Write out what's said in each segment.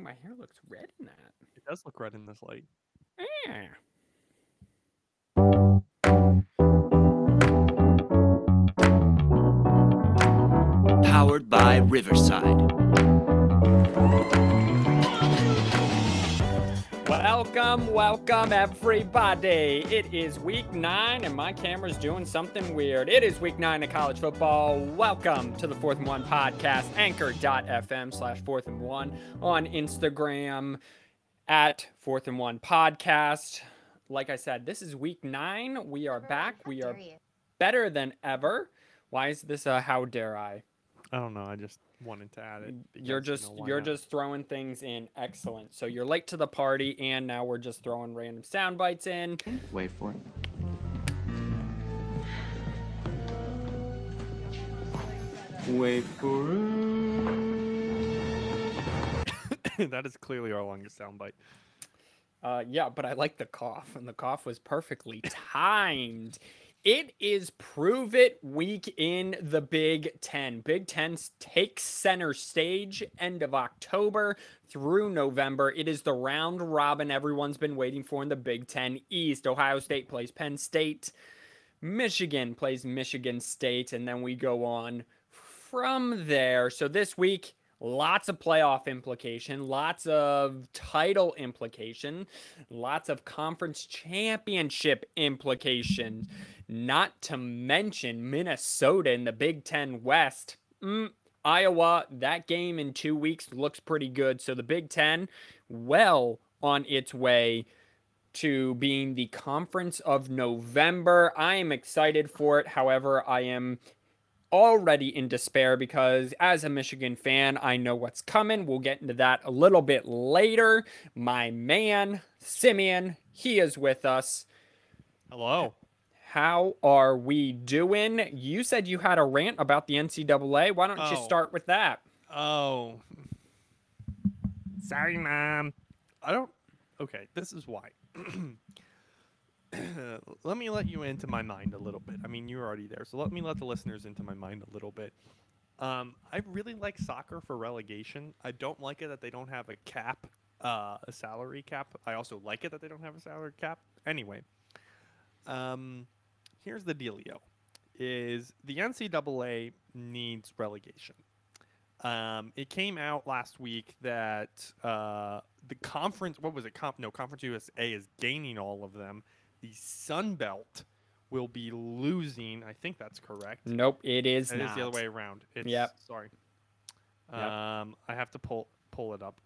Oh, my hair looks red in that. It does look red in this light. Yeah. Powered by Riverside. Welcome, welcome, everybody. It is week nine, and my camera's doing something weird. It is week nine of college football. Welcome to the Fourth and One podcast, anchor.fm slash fourth and one on Instagram at Fourth and One podcast. Like I said, this is week nine. We are back. We are better than ever. Why is this a how dare I? I don't know. I just wanted to add it. You're because, you just know, you're not? just throwing things in. Excellent. So you're late to the party, and now we're just throwing random sound bites in. Wait for it. Wait for it. that is clearly our longest soundbite. Uh, yeah, but I like the cough, and the cough was perfectly timed. It is prove it week in the Big Ten. Big Ten takes center stage end of October through November. It is the round robin everyone's been waiting for in the Big Ten East. Ohio State plays Penn State. Michigan plays Michigan State, and then we go on from there. So this week, lots of playoff implication, lots of title implication, lots of conference championship implication, not to mention Minnesota in the Big Ten West. Mm, Iowa, that game in two weeks looks pretty good. So the Big Ten, well on its way to being the conference of November. I am excited for it. However, I am already in despair because as a Michigan fan, I know what's coming. We'll get into that a little bit later. My man, Simeon, he is with us. Hello. How are we doing? You said you had a rant about the NCAA. Why don't you Oh. start with that? Oh. Sorry, mom. I don't. Okay, this is why. let me let you into my mind a little bit. I mean, you're already there, so let me let the listeners into my mind a little bit. Um, I really like soccer for relegation. I don't like it that they don't have a cap, uh, a salary cap. I also like it that they don't have a salary cap. Anyway, um, here's the dealio: is the NCAA needs relegation. Um, it came out last week that uh, the conference, what was it? Com- no, Conference USA is gaining all of them. The Sun Belt will be losing. I think that's correct. Nope, it is It not. is the other way around. It's, Yep. Sorry. Yep. Um, I have to pull pull it up.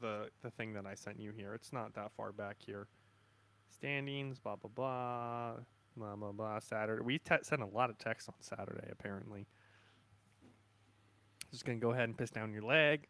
The the thing that I sent you here. It's not that far back here. Standings. Blah blah blah. Blah blah blah. Saturday. We te- sent a lot of text on Saturday apparently. Just gonna go ahead and piss down your leg.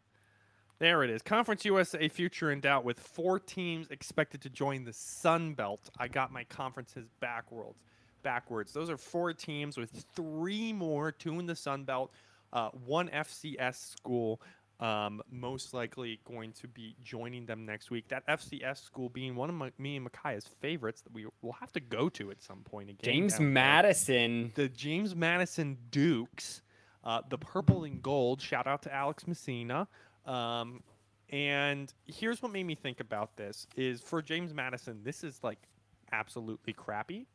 There it is. Conference USA future in doubt with four teams expected to join the Sun Belt. I got my conferences backwards. Backwards. Those are four teams with three more, two in the Sun Belt, uh, one FCS school, um, most likely going to be joining them next week. That FCS school being one of my, me and Micaiah's favorites that we will have to go to at some point. again. James there Madison. the James Madison Dukes, uh, the purple and gold. Shout out to Alex Messina. Um, and here's what made me think about this: is for James Madison, this is like absolutely crappy.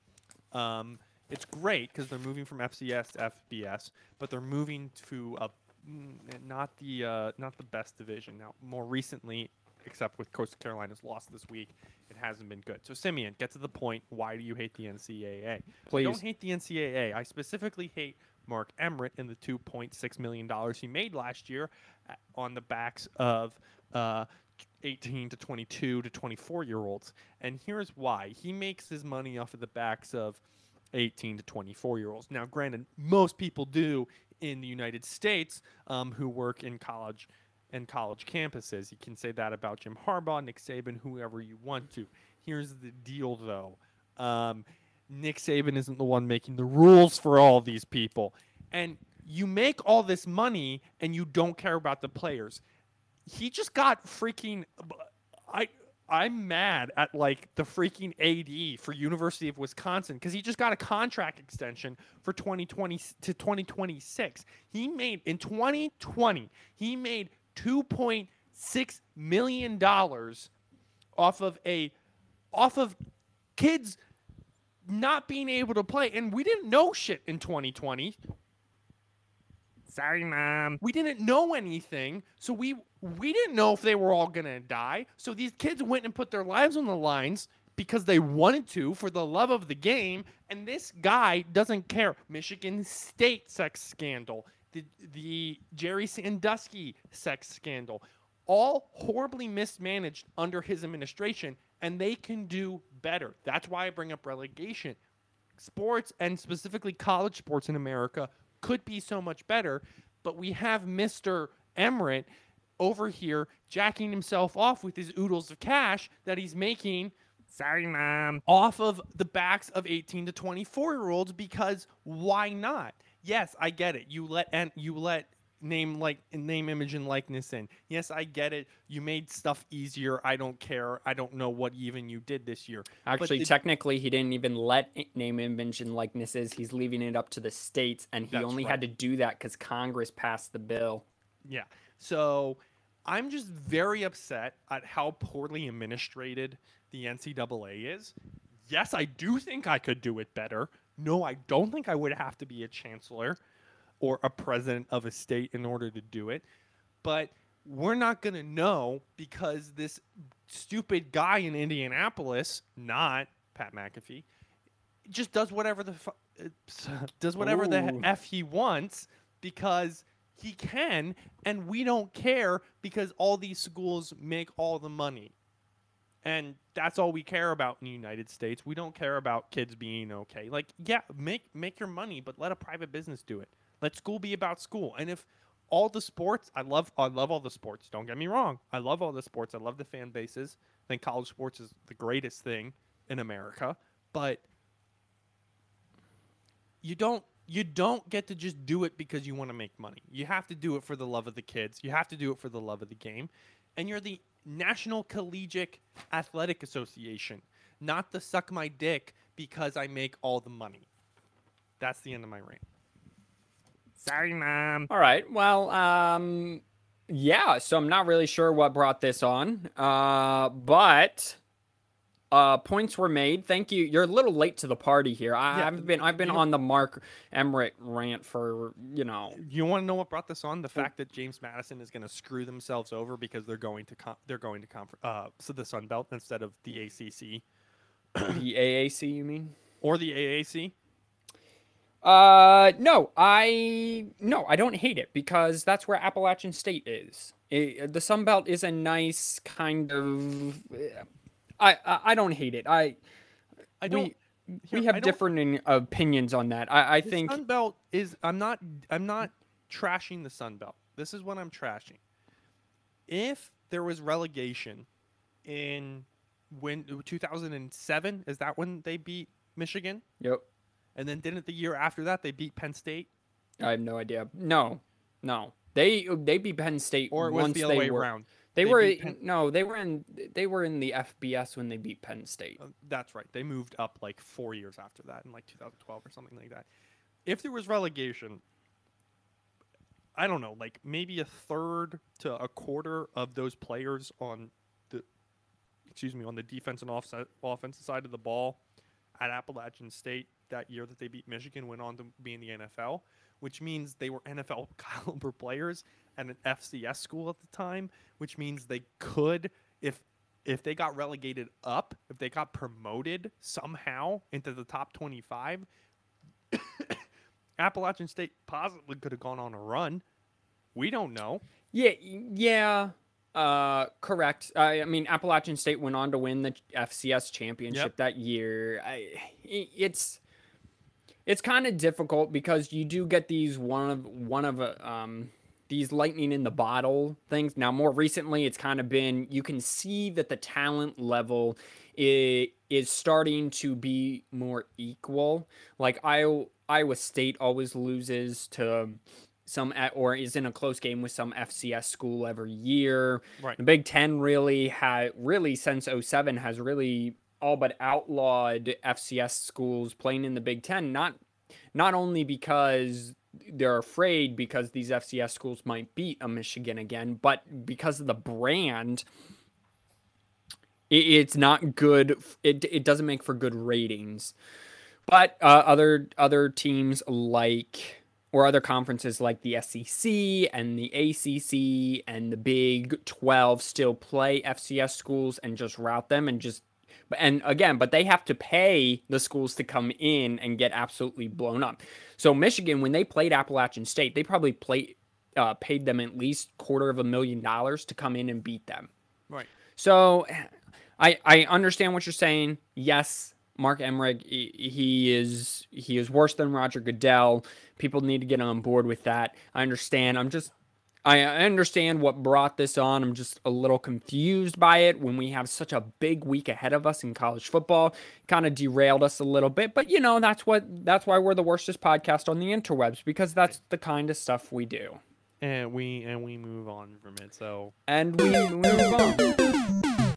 Um, it's great because they're moving from FCS to FBS, but they're moving to a not the uh, not the best division. Now, more recently, except with Coastal Carolina's loss this week, it hasn't been good. So, Simeon, get to the point. Why do you hate the NCAA? Please I don't hate the NCAA. I specifically hate Mark Emmert and the $2.6 million he made last year uh, on the backs of uh, 18 to 22 to 24 year olds. And here's why he makes his money off of the backs of 18 to 24 year olds. Now, granted, most people do in the United States um, who work in college and college campuses. You can say that about Jim Harbaugh, Nick Saban, whoever you want to. Here's the deal, though. Um, Nick Saban isn't the one making the rules for all these people. And you make all this money and you don't care about the players. He just got freaking I I'm mad at like the freaking AD for University of Wisconsin cuz he just got a contract extension for 2020 to 2026. He made in 2020, he made 2.6 million dollars off of a off of kids not being able to play, and we didn't know shit in 2020. Sorry, mom. We didn't know anything, so we we didn't know if they were all gonna die. So these kids went and put their lives on the lines because they wanted to for the love of the game, and this guy doesn't care. Michigan State sex scandal, the the Jerry Sandusky sex scandal, all horribly mismanaged under his administration, and they can do better. That's why I bring up relegation. Sports and specifically college sports in America could be so much better, but we have Mr. Emmerich over here jacking himself off with his oodles of cash that he's making Sorry, mom. off of the backs of 18 to 24 year olds because why not? Yes, I get it. You let and you let name like name image and likeness in. Yes, I get it. You made stuff easier. I don't care. I don't know what even you did this year. Actually, technically, he didn't even let name, image, and likenesses. He's leaving it up to the states, and he only right. had to do that because Congress passed the bill. Yeah. So I'm just very upset at how poorly administrated the NCAA is. Yes, I do think I could do it better. No, I don't think I would have to be a chancellor or a president of a state in order to do it. But we're not going to know because this stupid guy in Indianapolis, not Pat McAfee, just does whatever the fu- does whatever the f he wants because he can and we don't care because all these schools make all the money. And that's all we care about in the united states. We don't care about kids being okay. Like yeah make make your money but let a private business do it let school be about school and if all the sports i love i love all the sports don't get me wrong i love all the sports i love the fan bases i think college sports is the greatest thing in america but you don't you don't get to just do it because you want to make money. You have to do it for the love of the kids. You have to do it for the love of the game. And you're the National Collegiate Athletic Association, not the suck my dick because I make all the money. That's the end of my rant. Sorry, mom. All right. Well, um, yeah. So I'm not really sure what brought this on, uh, but uh, points were made. Thank you. You're a little late to the party here. I, Yeah, I've been I've been know- on the Mark Emmerich rant for you know. You want to know what brought this on? The fact that James Madison is going to screw themselves over because they're going to con- they're going to confer- uh so the Sun Belt instead of the ACC the AAC, you mean? or the AAC. Uh, no, I no, I don't hate it because that's where Appalachian State is. It, the Sun Belt is a nice kind of. I I, I don't hate it. I I don't. we, here, we have different in- opinions on that. I I The think Sun Belt is. I'm not. I'm not trashing the Sun Belt. This is what I'm trashing. If there was relegation in when 2007, is that when they beat Michigan? Yep. And then didn't the year after that they beat Penn State? I have no idea. No, no. They they beat Penn State Or once the they way were. around? They, They were Penn- no, they were in they were in the FBS when they beat Penn State. Uh, That's right. They moved up like four years after that, in like 2012 or something like that. If there was relegation, I don't know, like maybe a third to a quarter of those players on the, excuse me, on the defense and offset, offensive side of the ball at Appalachian State that year that they beat Michigan went on to be in the NFL, which means they were NFL caliber players at an FCS school at the time, which means they could, if if they got relegated up, if they got promoted somehow into the top 25, Appalachian State possibly could have gone on a run. We don't know. Yeah, yeah. Uh, correct. I, I mean, Appalachian State went on to win the FCS championship that year. I- it's it's kind of difficult because you do get these one of one of uh, um these lightning in the bottle things. Now, more recently, it's kind of been you can see that the talent level is, is starting to be more equal. Like Iowa, Iowa State always loses to some or is in a close game with some FCS school every year. Right. The Big Ten really had really since 07 has really all but outlawed FCS schools playing in the Big Ten. Not not only because they're afraid because these FCS schools might beat a Michigan again, but because of the brand, it, it's not good. It it doesn't make for good ratings. But uh, other other teams like or other conferences like the SEC and the ACC and the Big 12 still play FCS schools and just route them and just and again, but they have to pay the schools to come in and get absolutely blown up. So Michigan, when they played Appalachian State, they probably played uh, paid them at least quarter of a million dollars to come in and beat them. Right. So I I understand what you're saying. Yes, Mark Emmert, he, he is he is worse than Roger Goodell. People need to get on board with that. I understand. I'm just I understand what brought this on. I'm just a little confused by it when we have such a big week ahead of us in college football. Kind of derailed us a little bit, but you know, that's what that's why we're the worstest podcast on the interwebs because that's the kind of stuff we do. And we and we move on from it. So And we move on.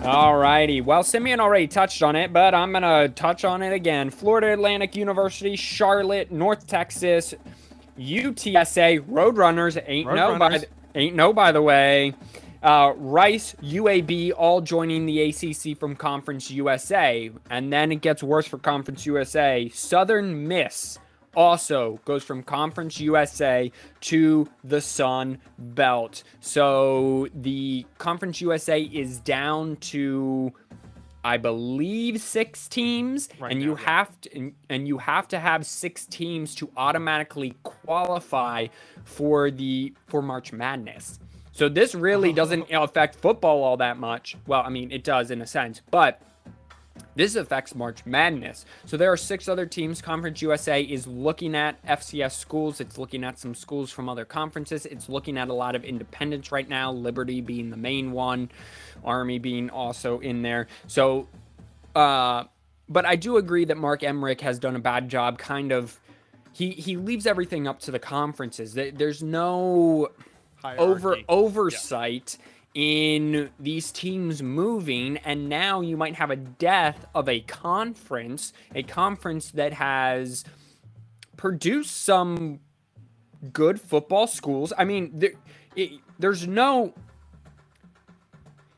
Alrighty. Well, Simeon already touched on it, but I'm gonna touch on it again. Florida Atlantic University, Charlotte, North Texas, UTSA, Roadrunners ain't no by the, ain't no by the way. Uh, Rice, UAB, all joining the ACC from Conference USA, and then it gets worse for Conference USA. Southern Miss also goes from Conference USA to the Sun Belt. So the Conference USA is down to I believe six teams, Right and now, you yeah. have to and, and you have to have six teams to automatically qualify for the for March Madness. So this really doesn't affect football all that much. Well, I mean it does in a sense, but this affects March Madness. So there are six other teams. Conference USA is looking at FCS schools. It's looking at some schools from other conferences. It's looking at a lot of independents right now, Liberty being the main one, Army being also in there. So, uh, but I do agree that Mark Emmerich has done a bad job kind of. He, he leaves everything up to the conferences. There's no over Hierarchy. oversight in these teams moving and now you might have a death of a conference a conference that has produced some good football schools. I mean there, it, there's no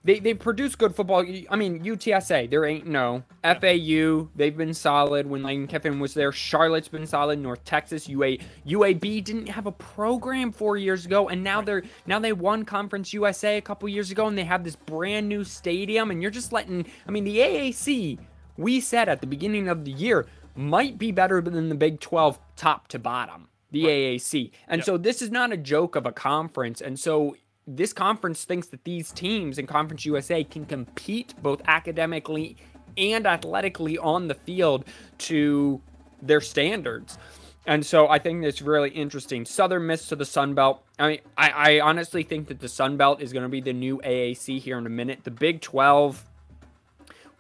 they, they produce good football. I mean, UTSA, there ain't no. FAU, they've been solid when Lane Kiffin was there. Charlotte's been solid. North Texas, UA, UAB didn't have a program four years ago, and now they're now they won Conference USA a couple years ago, and they have this brand new stadium. And you're just letting. I mean, the AAC, we said at the beginning of the year, might be better than the Big 12 top to bottom. The AAC, and Yep. so this is not a joke of a conference, and so this conference thinks that these teams in Conference USA can compete both academically and athletically on the field to their standards. And so I think it's really interesting. Southern Miss to the Sun Belt. I mean, I, I honestly think that the Sun Belt is going to be the new AAC here in a minute. The Big 12,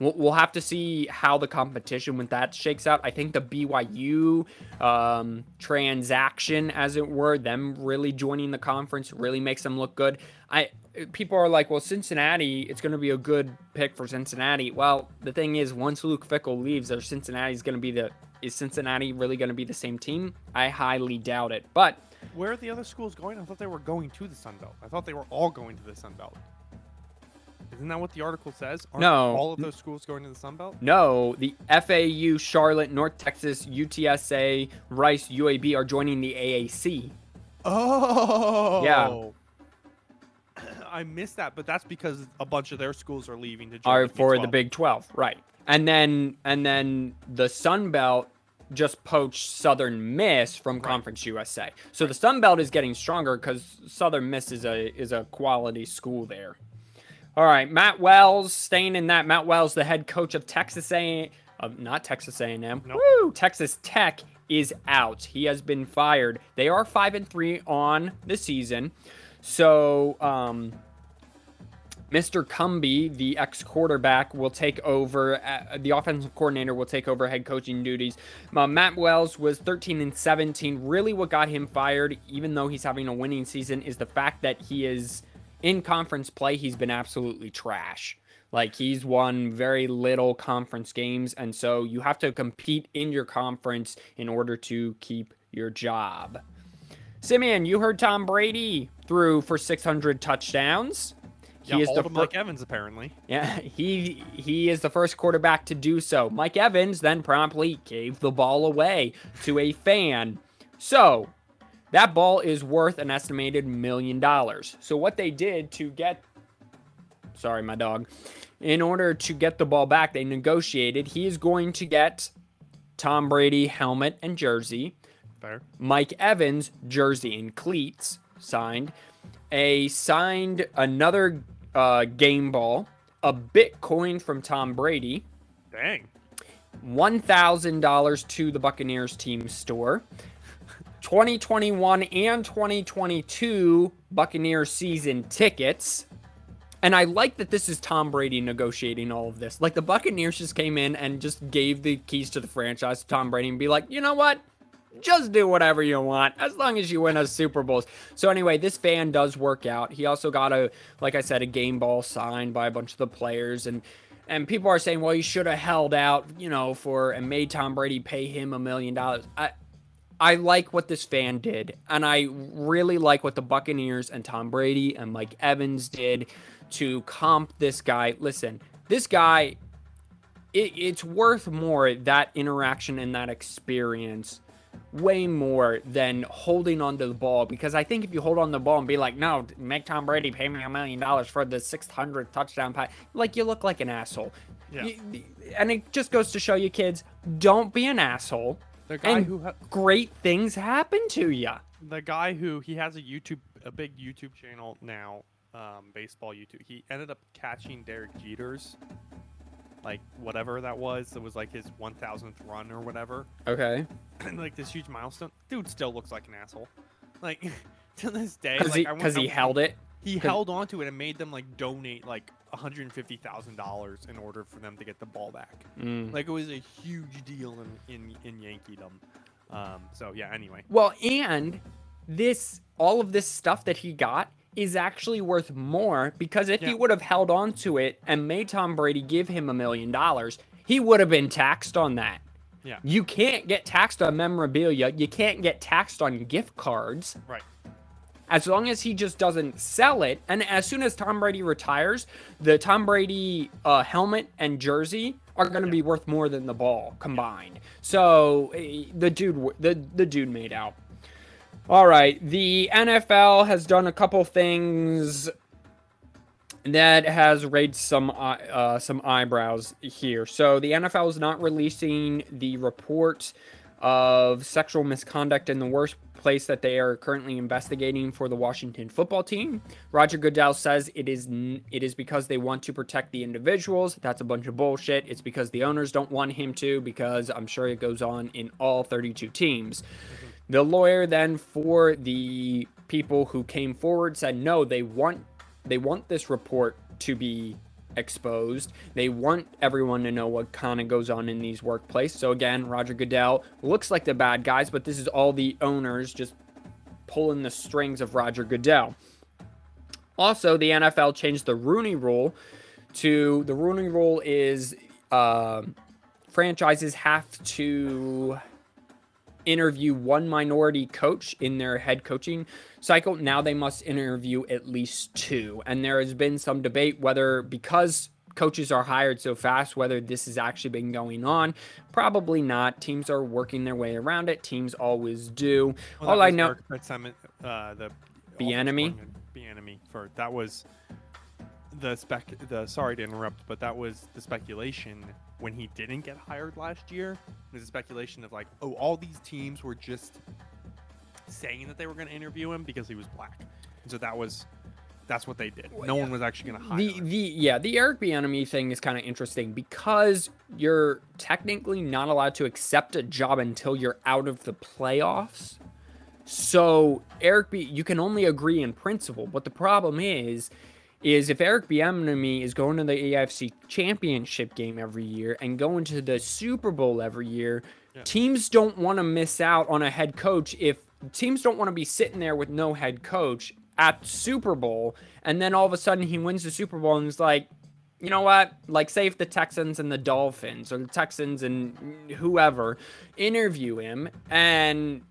we'll, we'll have to see how the competition with that shakes out. I think the BYU um, transaction, as it were, them really joining the conference really makes them look good. I people are like, well, Cincinnati, it's going to be a good pick for Cincinnati. Well, the thing is, once Luke Fickell leaves, are Cincinnati's going to be the is Cincinnati really going to be the same team? I highly doubt it. But Where are the other schools going? I thought they were going to the Sun Belt. I thought they were all going to the Sun Belt. Isn't that what the article says? Aren't No. All of those schools going to the Sun Belt? No, the FAU, Charlotte, North Texas, UTSA, Rice, UAB are joining the AAC. Oh. Yeah. I missed that, but that's because a bunch of their schools are leaving to join Are the for the Big 12, right? And then and then the Sun Belt just poached Southern Miss from Conference USA. So the Sun Belt is getting stronger because Southern Miss is a is a quality school there. All right, Matt Wells staying in that. Matt Wells, the head coach of Texas A, not Texas A&M. Nope. Woo! Texas Tech is out. He has been fired. They are five and three on the season. So, um, Mr. Cumbie, the ex quarterback, will take over. Uh, the offensive coordinator will take over head coaching duties. Uh, Matt Wells was 13 and 17. Really, what got him fired, even though he's having a winning season, is the fact that he is in conference play. He's been absolutely trash. Like he's won very little conference games, and so you have to compete in your conference in order to keep your job. Simeon, you heard Tom Brady threw for 600 touchdowns. Yeah, He is the fir- Mike Evans apparently. yeah, he he is the first quarterback to do so. Mike Evans then promptly gave the ball away to a fan. So, that ball is worth an estimated million dollars. So what they did to get Sorry, my dog. In order to get the ball back, they negotiated. He is going to get Tom Brady helmet and jersey. Fair. Mike Evans jersey and cleats signed, a signed another uh, game ball, a Bitcoin from Tom Brady, Dang. one thousand dollars to the Buccaneers team store, 2021 and 2022 Buccaneers season tickets. And I like that this is Tom Brady negotiating all of this. Like the Buccaneers just came in and just gave the keys to the franchise to Tom Brady and be like, you know what? Just do whatever you want as long as you win us Super Bowls. So anyway, this fan does work out. He also got a, like I said, a game ball signed by a bunch of the players, and and people are saying, well, he should have held out, you know, for and made Tom Brady pay him a million dollars. I I like what this fan did, and I really like what the Buccaneers and Tom Brady and Mike Evans did to comp this guy. Listen, this guy, it, it's worth more that interaction and that experience way more than holding onto the ball because I think if you hold on to the ball and be like, no, make Tom Brady pay me a million dollars for the 600 touchdown pass, like you look like an asshole. Yeah. You- and it just goes to show you kids, don't be an asshole. The guy And who ha- great things happen to you. the guy who he has a YouTube a big YouTube channel now, um, baseball YouTube. He ended up catching Derek Jeter's like whatever that was. It was like his 1000th run or whatever. Okay. like this huge milestone. Dude still looks like an asshole. Like to this day, Because like, he, I I he held it. He held on to it and made them like donate like $150,000 in order for them to get the ball back. Mm. Like it was a huge deal in in, in Yankeedom. Um, so yeah. Anyway, Well, and this, all of this stuff that he got is actually worth more because if he would have held on to it and made Tom Brady give him a million dollars, he would have been taxed on that. Yeah. You can't get taxed on memorabilia. You can't get taxed on gift cards. right. As long as he just doesn't sell it. And as soon as tom brady retires the tom brady uh, helmet and jersey are going to be worth more than the ball combined. So eh, the dude the, the dude made out. All right the nfl has done a couple things that has raised some uh, some eyebrows here. So the NFL is not releasing the report of sexual misconduct in the workplace that they are currently investigating for the Washington football team. Roger Goodell says it is n- it is because they want to protect the individuals. That's a bunch of bullshit. It's because the owners don't want him to because I'm sure it goes on in all 32 teams. The lawyer then for the people who came forward said no, they want they want this report to be exposed. They want everyone to know what kind of goes on in these workplaces. So again, Roger Goodell looks like the bad guys, but this is all the owners just pulling the strings of Roger Goodell. Also, the NFL changed the Rooney Rule to the Rooney Rule is uh, franchises have to interview one minority coach in their head coaching cycle. Now they must interview at least two. And there has been some debate whether because coaches are hired so fast, whether this has actually been going on. Probably not. Teams are working their way around it. Teams always do. Well, All I know. Fitzsimon, uh, the The enemy? The enemy for that was the spec. The sorry to interrupt, but that was the speculation when he didn't get hired last year. There's a speculation of like, oh, all these teams were just saying that they were going to interview him because he was black, and so that was that's what they did. No one was actually going to hire the him. the yeah the Eric Bieniemy thing is kind of interesting because you're technically not allowed to accept a job until you're out of the playoffs. So Eric B, you can only agree in principle, but the problem is, is if Eric Bieniemy is going to the AFC Championship game every year and going to the Super Bowl every year, Yeah. teams don't want to miss out on a head coach. If teams don't want to be sitting there with no head coach at Super Bowl, and then all of a sudden he wins the Super Bowl and is like, you know what? Like, say if the Texans and the Dolphins or the Texans and whoever interview him and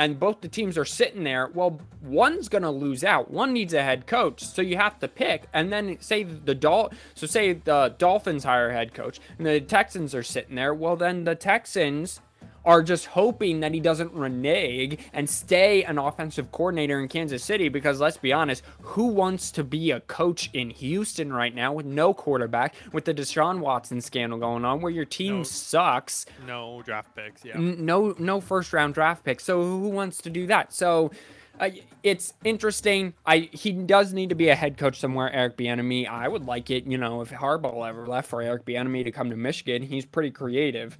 and both the teams are sitting there, well, one's going to lose out. One needs a head coach. So you have to pick. And then say the Dol so say the Dolphins hire a head coach and the Texans are sitting there, well then the Texans are just hoping that he doesn't renege and stay an offensive coordinator in Kansas City because let's be honest, who wants to be a coach in Houston right now with no quarterback, with the Deshaun Watson scandal going on where your team No. sucks, No draft picks. Yeah. no no first round draft pick. So who wants to do that? So uh, it's interesting. I he does need to be a head coach somewhere. Eric Bieniemy. I would like it. You know, if Harbaugh ever left for Eric Bieniemy to come to Michigan, he's pretty creative.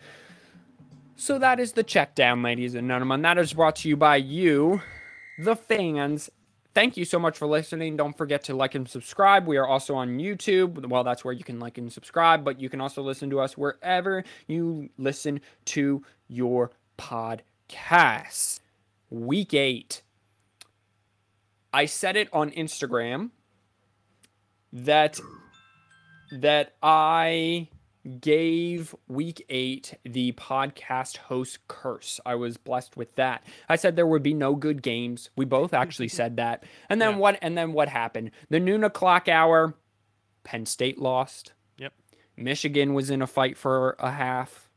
So that is the check down, ladies and gentlemen. That is brought to you by you, the fans. Thank you so much for listening. Don't forget to like and subscribe. We are also on YouTube. Well, that's where you can like and subscribe, but you can also listen to us wherever you listen to your podcasts. Week eight. I said it on Instagram that that I gave week eight the podcast host curse. I was blessed with that. I said there would be no good games. We both actually said that. And then Yeah. what and then what happened? The noon o'clock hour, Penn State lost. Yep. Michigan was in a fight for a half.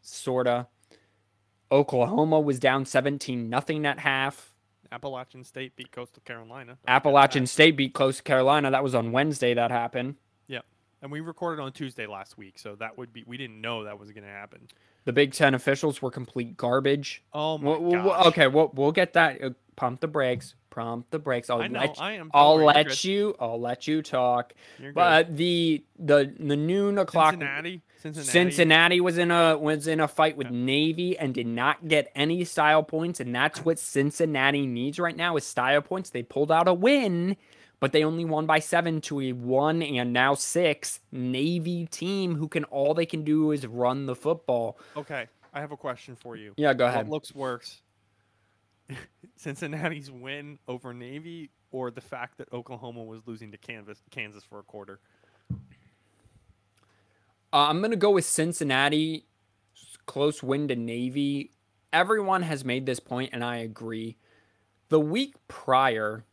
Sorta. Oklahoma was down 17 nothing at half. Appalachian State beat Coastal Carolina. Appalachian. State beat Coastal Carolina. That was on Wednesday that happened. And we recorded on Tuesday last week, so that would be we didn't know that was going to happen. The Big Ten officials were complete garbage. Oh my We'll- we'll- we'll- okay, we'll we'll get that. Uh, pump the brakes. Pump the brakes. I'll I know. let I am. I'll worry, let you. I'll let you talk. But the the the noon o'clock. Cincinnati. Cincinnati. Cincinnati was in a was in a fight with Navy and did not get any style points, and that's what Cincinnati needs right now is style points. They pulled out a win, but they only won by seven to a one and now six Navy team who can all they can do is run the football. Okay, I have a question for you. Yeah, go What ahead. looks worse? Cincinnati's win over Navy, or the fact that Oklahoma was losing to Kansas, Kansas for a quarter? Uh, I'm gonna go with Cincinnati. Close win to Navy. Everyone has made this point, and I agree. The week prior,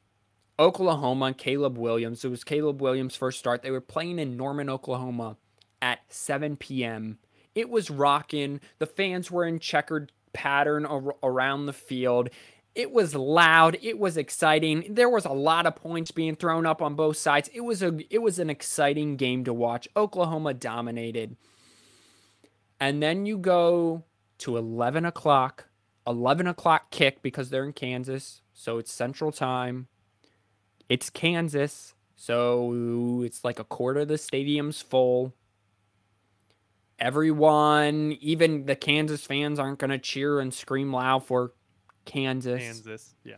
Oklahoma, Caleb Williams. It was Caleb Williams' first start. They were playing in Norman, Oklahoma, at 7 p.m. It was rocking. The fans were in checkered pattern ar- around the field. It was loud. It was exciting. There was a lot of points being thrown up on both sides. It was a it was an exciting game to watch. Oklahoma dominated. And then you go to 11 o'clock, 11 o'clock kick because they're in Kansas. So it's central time. It's Kansas. So it's like a quarter of the stadium's full. Everyone, even the Kansas fans, aren't going to cheer and scream loud for Kansas. Kansas. Yeah.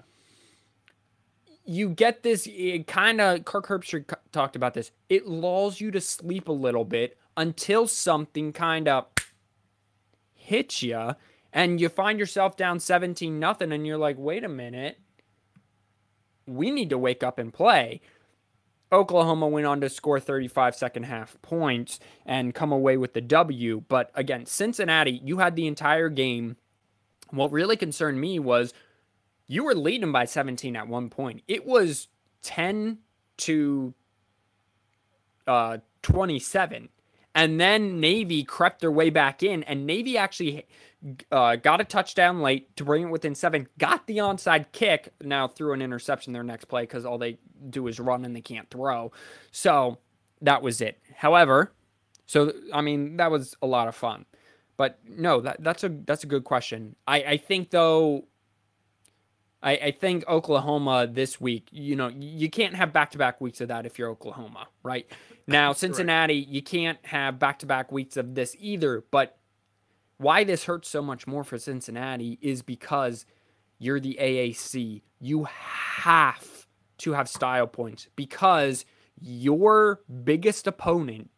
You get this it kind of Kirk Herbstreit talked about this. It lulls you to sleep a little bit until something kind of hits you and you find yourself down 17 nothing and you're like, "Wait a minute. We need to wake up and play." Oklahoma went on to score 35 second half points and come away with the W. But again, Cincinnati, you had the entire game. What really concerned me was you were leading by 17 at one point. It was 10 to uh, 27. And then Navy crept their way back in, and Navy actually uh, got a touchdown late to bring it within seven. Got the onside kick. Now threw an interception their next play because all they do is run and they can't throw. So that was it. However, so I mean that was a lot of fun. But no, that that's a that's a good question. I I think though. I, I think Oklahoma this week, you know, you can't have back to back weeks of that if you're Oklahoma, right? Now, Cincinnati, you can't have back to back weeks of this either. But why this hurts so much more for Cincinnati is because you're the AAC. You have to have style points because your biggest opponent,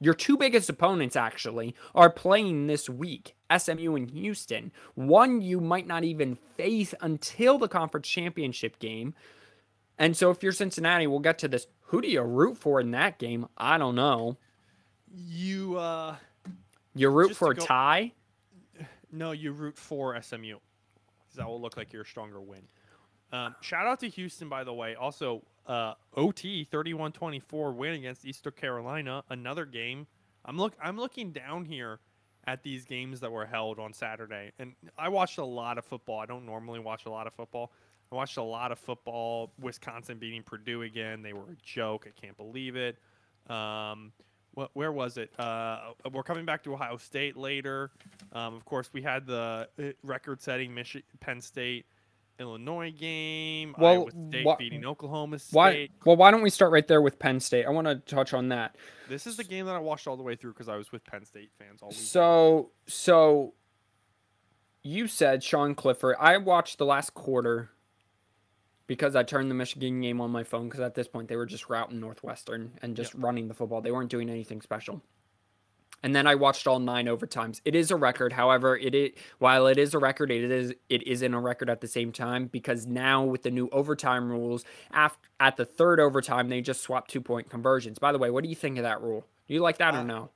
your two biggest opponents actually, are playing this week SMU and Houston. One you might not even face until the conference championship game. And so if you're Cincinnati, we'll get to this. Who do you root for in that game? I don't know. You uh You root for a go- tie? no, you root for SMU. 'cause That will look like your stronger win. Um, shout out to Houston, by the way. Also, uh, OT 31-24 win against Eastern Carolina. Another game. I'm look. I'm looking down here at these games that were held on Saturday, and I watched a lot of football. I don't normally watch a lot of football. I watched a lot of football. Wisconsin beating Purdue again. They were a joke. I can't believe it. Um, what, where was it? Uh, we're coming back to Ohio State later. Um, of course, we had the uh, record-setting Michi- Penn State Illinois game. Well, Iowa State wha- beating Oklahoma State. Why? Well, why don't we start right there with Penn State? I want to touch on that. This is the game that I watched all the way through because I was with Penn State fans all week. So, so you said Sean Clifford. I watched the last quarter because I turned the Michigan game on my phone because at this point they were just routing Northwestern and just running the football. They weren't doing anything special. And then I watched all nine overtimes. It is a record, however, it is while it is a record, it is it isn't a record at the same time because now with the new overtime rules, after at the third overtime they just swap two point conversions. By the way, what do you think of that rule? Do you like that Uh, or no?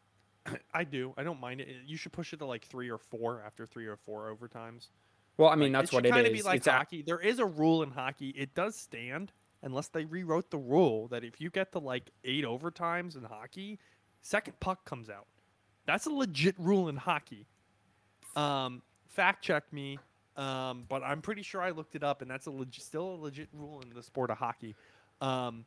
I do. I don't mind it. You should push it to like three or four after three or four overtimes. Well, I mean Like, that's it what it is. it kinda. Be like it's a- hockey. There is a rule in hockey. It does stand unless they rewrote the rule that if you get to like eight overtimes in hockey, second puck comes out. That's a legit rule in hockey. Um, fact check me, um, but I'm pretty sure I looked it up, and that's a legit, still a legit rule in the sport of hockey. Um,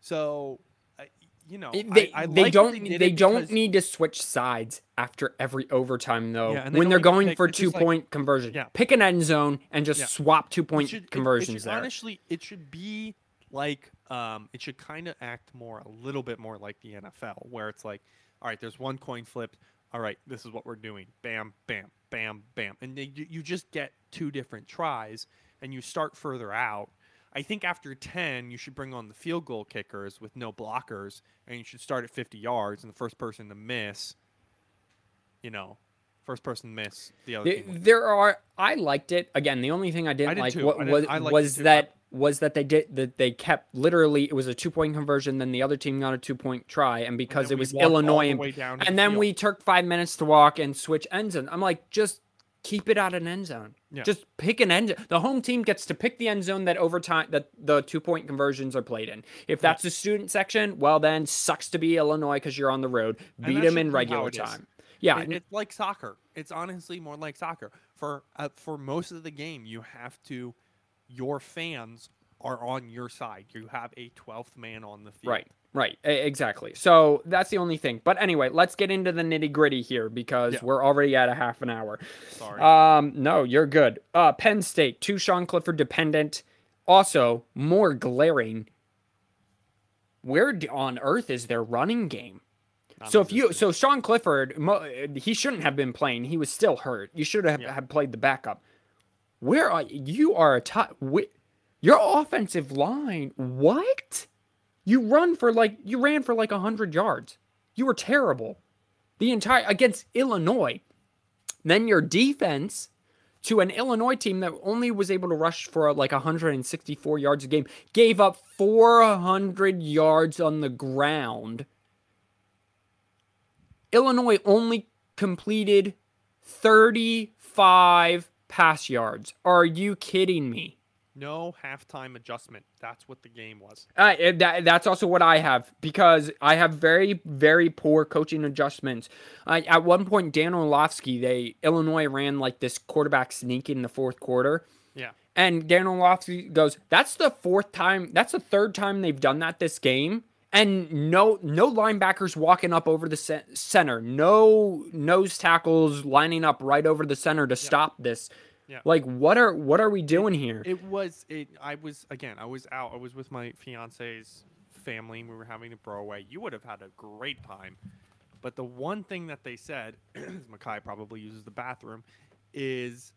so, I, you know, they, I, I they like don't did they, don't because- need to switch sides after every overtime though Yeah, they when they're going pick- for two just like- point conversion Yeah. pick an end zone and just Yeah. swap two point should- it- it conversions should- there Honestly, it should be like um, it should kind of act more a little bit more like the NFL, where it's like, all right, there's one coin flip. All right, this is what we're doing. Bam, bam, bam, bam, and then you, you just get two different tries, and you start further out. I think after ten, you should bring on the field goal kickers with no blockers, and you should start at 50 yards, and the first person to miss, you know, first person to miss the other There- team. there are i liked it again the only thing i didn't did like I didn't- was, I was that was that they did that they kept literally it was a two point conversion then the other team got a two point try and because then it was illinois and, down to the and then field. we took five minutes to walk and switch ends and i'm like just keep it out an end zone Yeah. just pick an end the home team gets to pick the end zone that overtime that the two point conversions are played in if that's the student section well then sucks to be illinois because you're on the road beat them in regular time yeah It- it's like soccer. It's honestly more like soccer. For uh, for most of the game, you have to, your fans are on your side. You have a twelfth man on the field. Right, right, exactly. So that's the only thing. But anyway, let's get into the nitty gritty here because Yeah. we're already at a half an hour. Sorry. Um, no, you're good. Uh, Penn State, two Sean Clifford dependent. Also, more glaring. Where on earth is their running game? So if you, so Sean Clifford, he shouldn't have been playing. He was still hurt. You should have, Yeah. have played the backup. Where are you? Are a top. Wh- your offensive line. What? You run for like you ran for like hundred yards. You were terrible. The entire against Illinois. Then your defense to an Illinois team that only was able to rush for like 164 yards a game gave up 400 yards on the ground. Illinois only completed 35 pass yards. Are you kidding me? No halftime adjustment. That's what the game was. Uh, that, that's also what I have because I have very, very poor coaching adjustments. Uh, at one point, Dan Orlovsky, they Illinois ran like this quarterback sneak in the fourth quarter, Yeah. and Dan Orlovsky goes, "That's the fourth time. That's the third time they've done that this game." And no, no linebackers walking up over the center. No nose tackles lining up right over the center to stop this. Yeah. Like, what are what are we doing here? It was. It. I was again. I was out. I was with my fiance's family. and We were having a throwaway. You would have had a great time. But the one thing that they said, Makai probably uses the bathroom, is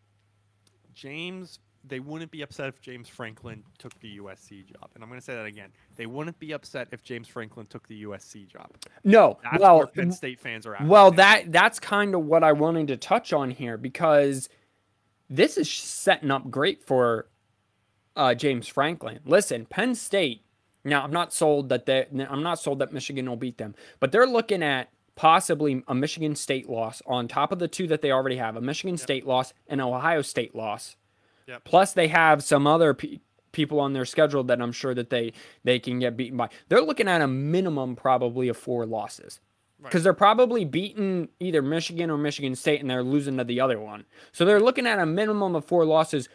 James. They wouldn't be upset if James Franklin took the USC job. And I'm going to say that again. They wouldn't be upset if James Franklin took the USC job. no, That's well, Penn State fans are at. Well, right that that's kind of what I wanted to touch on here because this is setting up great for uh, James Franklin. Listen, Penn State. Now, I'm not sold that they. I'm not sold that Michigan will beat them, but they're looking at possibly a Michigan State loss on top of the two that they already have: a Michigan State loss and an Ohio State loss. Yep. Plus, they have some other pe- people on their schedule that I'm sure that they they can get beaten by. They're looking at a minimum probably of four losses because they're probably beating either Michigan or Michigan State and they're losing to the other one. So they're looking at a minimum of four losses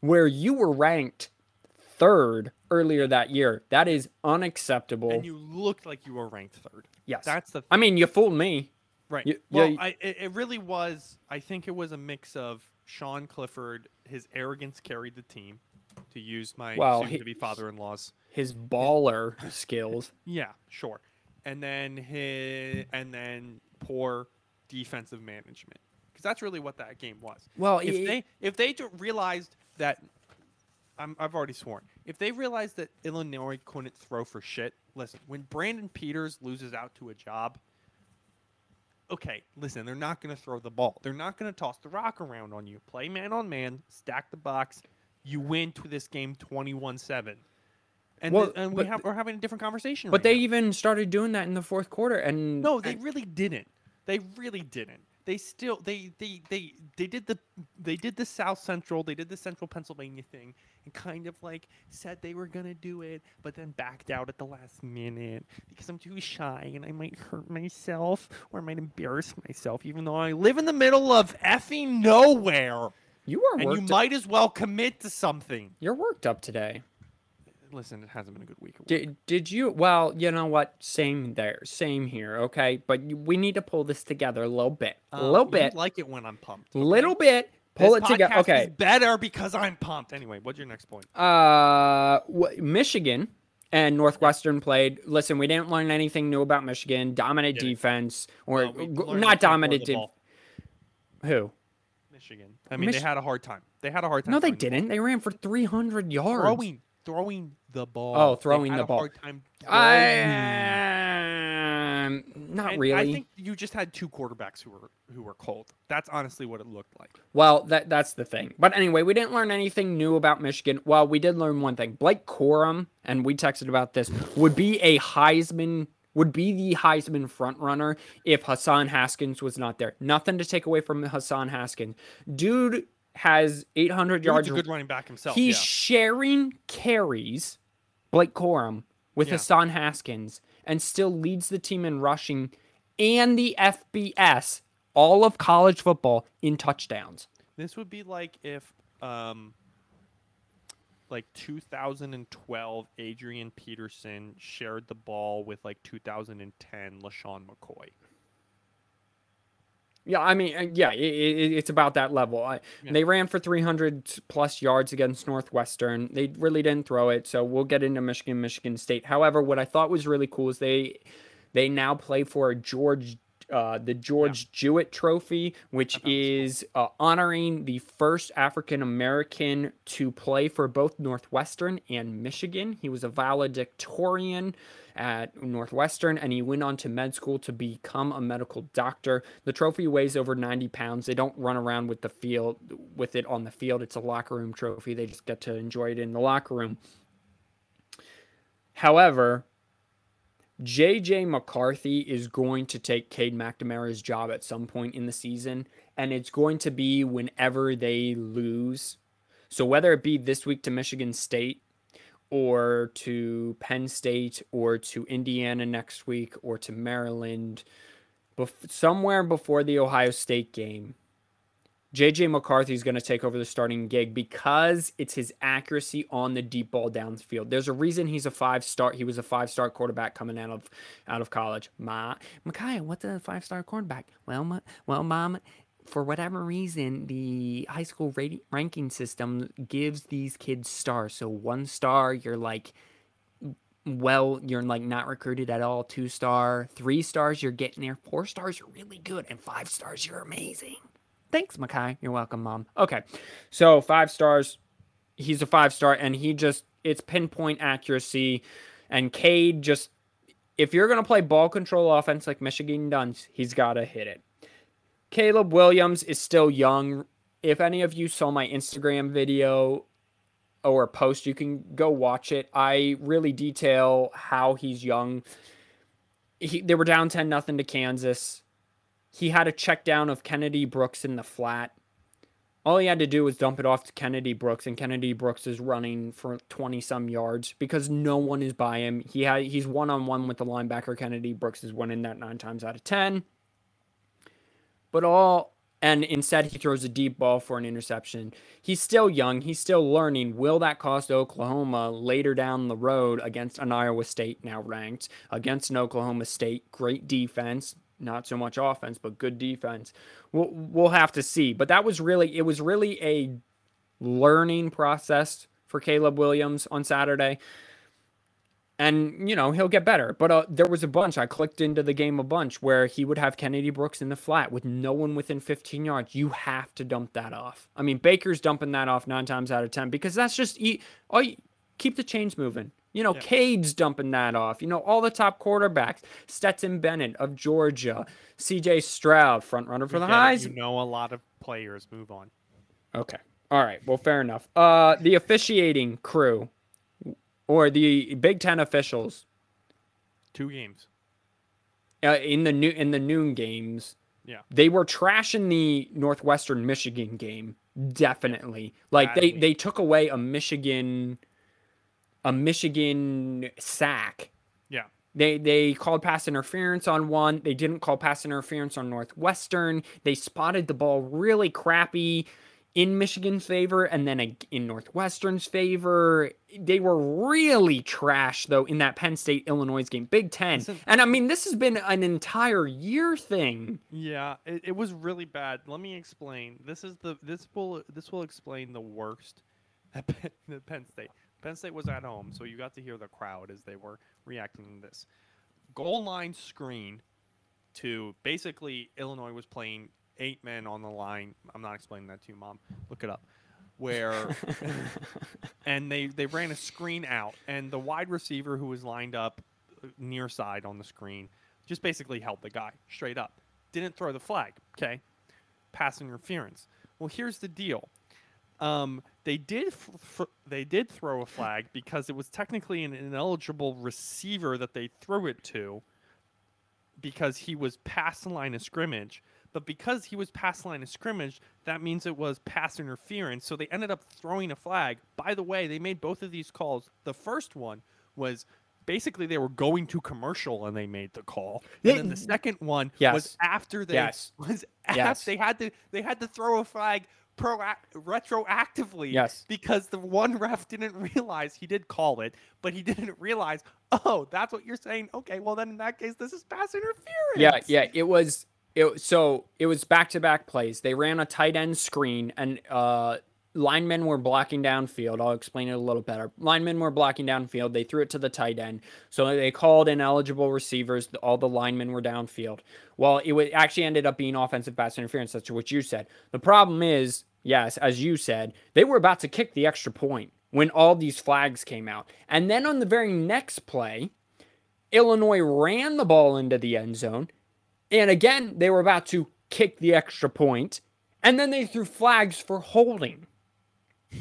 where you were ranked third earlier that year. That is unacceptable. And you looked like you were ranked third. yes. That's the I mean, you fooled me. Right. You- well, I, it, really was. I think it was a mix of Sean Clifford, his arrogance carried the team, to use my Well, soon to be father-in-law's. His baller skills. Yeah, sure. And then his, and then poor defensive management, because that's really what that game was. Well, If it- they if they realized that, I'm, I've already sworn. If they realized that Illinois couldn't throw for shit, listen. When Brandon Peters loses out to a job, okay, listen, they're not going to throw the ball. They're not going to toss the rock around on you. Play man on man, stack the box. You win to this game 21-7. And, Well, th- and we have, we're having a different conversation but right they now. even started doing that in the fourth quarter and No, they and- really didn't. They really didn't. They still they they they they did the they did the South Central, they did the Central Pennsylvania thing and kind of like said they were going to do it, but then backed out at the last minute because I'm too shy and I might hurt myself or I might embarrass myself even though I live in the middle of effing nowhere you are and you worked might as well commit to something. you're worked up today. Listen, it hasn't been a good week. Did, did you? Well, you know what? Same there. Same here. Okay. But we need to pull this together a little bit. A Um, little bit. like it when I'm pumped. okay? little bit. Pull This it together. Okay. better because I'm pumped. Anyway, what's your next point? Uh, wh- Michigan and Northwestern played. Listen, we didn't learn anything new about Michigan. Dominant Didn't. defense, or Well, we not dominant. throw the Def- ball. who? Michigan. I mean, Mich- they had a hard time. They had a hard time. No, they throwing the didn't. They ran for 300 yards. Throwing, throwing the ball. Oh, throwing the ball. Hard time I, um, not And really. I think you just had two quarterbacks who were who were cold. That's honestly what it looked like. Well, that that's the thing. But anyway, we didn't learn anything new about Michigan. Well, we did learn one thing. Blake Corum, and we texted about this, would be a Heisman would be the Heisman front runner if Hassan Haskins was not there. Nothing to take away from Hassan Haskins. Dude has 800 Dude's yards. a good running back himself. He's yeah. sharing carries, Blake Corum, with Yeah. Hassan Haskins, and still leads the team in rushing and the FBS, all of college football, in touchdowns. This would be like if, um, like 2012, Adrian Peterson shared the ball with like 2010 LeSean McCoy. Yeah, I mean, uh, yeah, it, it, it's about that level. I, Yeah. They ran for 300 plus yards against Northwestern. They really didn't throw it, so we'll get into Michigan, Michigan State. However, what I thought was really cool is they they now play for a George. Uh, the George Jewett Trophy, which was cool. is uh, honoring the first African American to play for both Northwestern and Michigan. He was a valedictorian at Northwestern and he went on to med school to become a medical doctor. The trophy weighs over 90 pounds. They don't run around with the field with it on the field. It's a locker room trophy. They just get to enjoy it in the locker room. However, JJ McCarthy is going to take Cade McNamara's job at some point in the season, and it's going to be whenever they lose. So whether it be this week to Michigan State or to Penn State or to Indiana next week or to Maryland, bef- somewhere before the Ohio State game, JJ McCarthy is going to take over the starting gig because it's his accuracy on the deep ball downfield. There's a reason he's a five star. He was a five star quarterback coming out of out of college. Ma, Micaiah, what's a five star quarterback? Well, ma, well, mom, for whatever reason, the high school ranking system gives these kids stars. So one star, you're like well, you're like not recruited at all. Two star, three stars, you're getting there. Four stars, you're really good, and five stars, you're amazing. Thanks, Makai. You're welcome, mom. Okay, so five stars. He's a five star, and he just it's pinpoint accuracy. And Cade just if you're gonna play ball control offense like Michigan does, he's gotta hit it. Caleb Williams is still young. If any of you saw my Instagram video or post. You can go watch it. I really detail how he's young. He, they were down 10 nothing to Kansas. He had a check down of Kennedy Brooks in the flat. All he had to do was dump it off to Kennedy Brooks, and Kennedy Brooks is running for 20 some yards because no one is by him. He had he's one on one with the linebacker. Kennedy Brooks is winning that nine times out of 10. But all and instead he throws a deep ball for an interception. He's still young, he's still learning. Will that cost Oklahoma later down the road against an Iowa State now ranked, against an Oklahoma State great defense, not so much offense, but good defense. We'll we'll have to see. But that was really it was really a learning process for Caleb Williams on Saturday and you know he'll get better. But uh, there was a bunch I clicked into the game a bunch where he would have Kennedy Brooks in the flat with no one within 15 yards. You have to dump that off. I mean Baker's dumping that off nine times out of ten because that's just eat. Oh, keep the chains moving. You know, yeah. Cade's dumping that off. You know, all the top quarterbacks, Stetson Bennett of Georgia, C.J. Stroud, front runner for the highs. You know, a lot of players move on. Okay. All right. Well, fair enough. Uh, the officiating crew or the Big Ten officials. Two games. Uh, in the new in the noon games. Yeah. They were trashing the Northwestern Michigan game. Definitely. Like they they took away a Michigan a Michigan sack. Yeah. They they called pass interference on one. They didn't call pass interference on Northwestern. They spotted the ball really crappy in Michigan's favor and then in Northwestern's favor. They were really trash though in that Penn State Illinois game, Big Ten. And I mean, this has been an entire year thing. Yeah, it, it was really bad. Let me explain. This is the this will this will explain the worst at Penn State. Penn State was at home, so you got to hear the crowd as they were reacting to this goal line screen. To basically, Illinois was playing eight men on the line. I'm not explaining that to you, mom. Look it up. Where and they they ran a screen out, and the wide receiver who was lined up uh, near side on the screen just basically held the guy straight up. Didn't throw the flag. Okay, pass interference. Well, here's the deal. Um, they did f- f- they did throw a flag because it was technically an ineligible receiver that they threw it to because he was past the line of scrimmage but because he was past the line of scrimmage, that means it was pass interference. So they ended up throwing a flag. By the way, they made both of these calls. The first one was basically they were going to commercial and they made the call. And then the second one yes. was after they yes. was yes. they had to they had to throw a flag pro retroactively yes because the one ref didn't realize he did call it but he didn't realize oh that's what you're saying okay well then in that case this is pass interference yeah yeah it was it so it was back to back plays. They ran a tight end screen and uh linemen were blocking downfield. I'll explain it a little better. Linemen were blocking downfield. They threw it to the tight end. So they called ineligible receivers. All the linemen were downfield. Well, it would actually ended up being offensive pass interference. That's what you said. The problem is, yes, as you said, they were about to kick the extra point when all these flags came out. And then on the very next play, Illinois ran the ball into the end zone and again, they were about to kick the extra point, and then they threw flags for holding.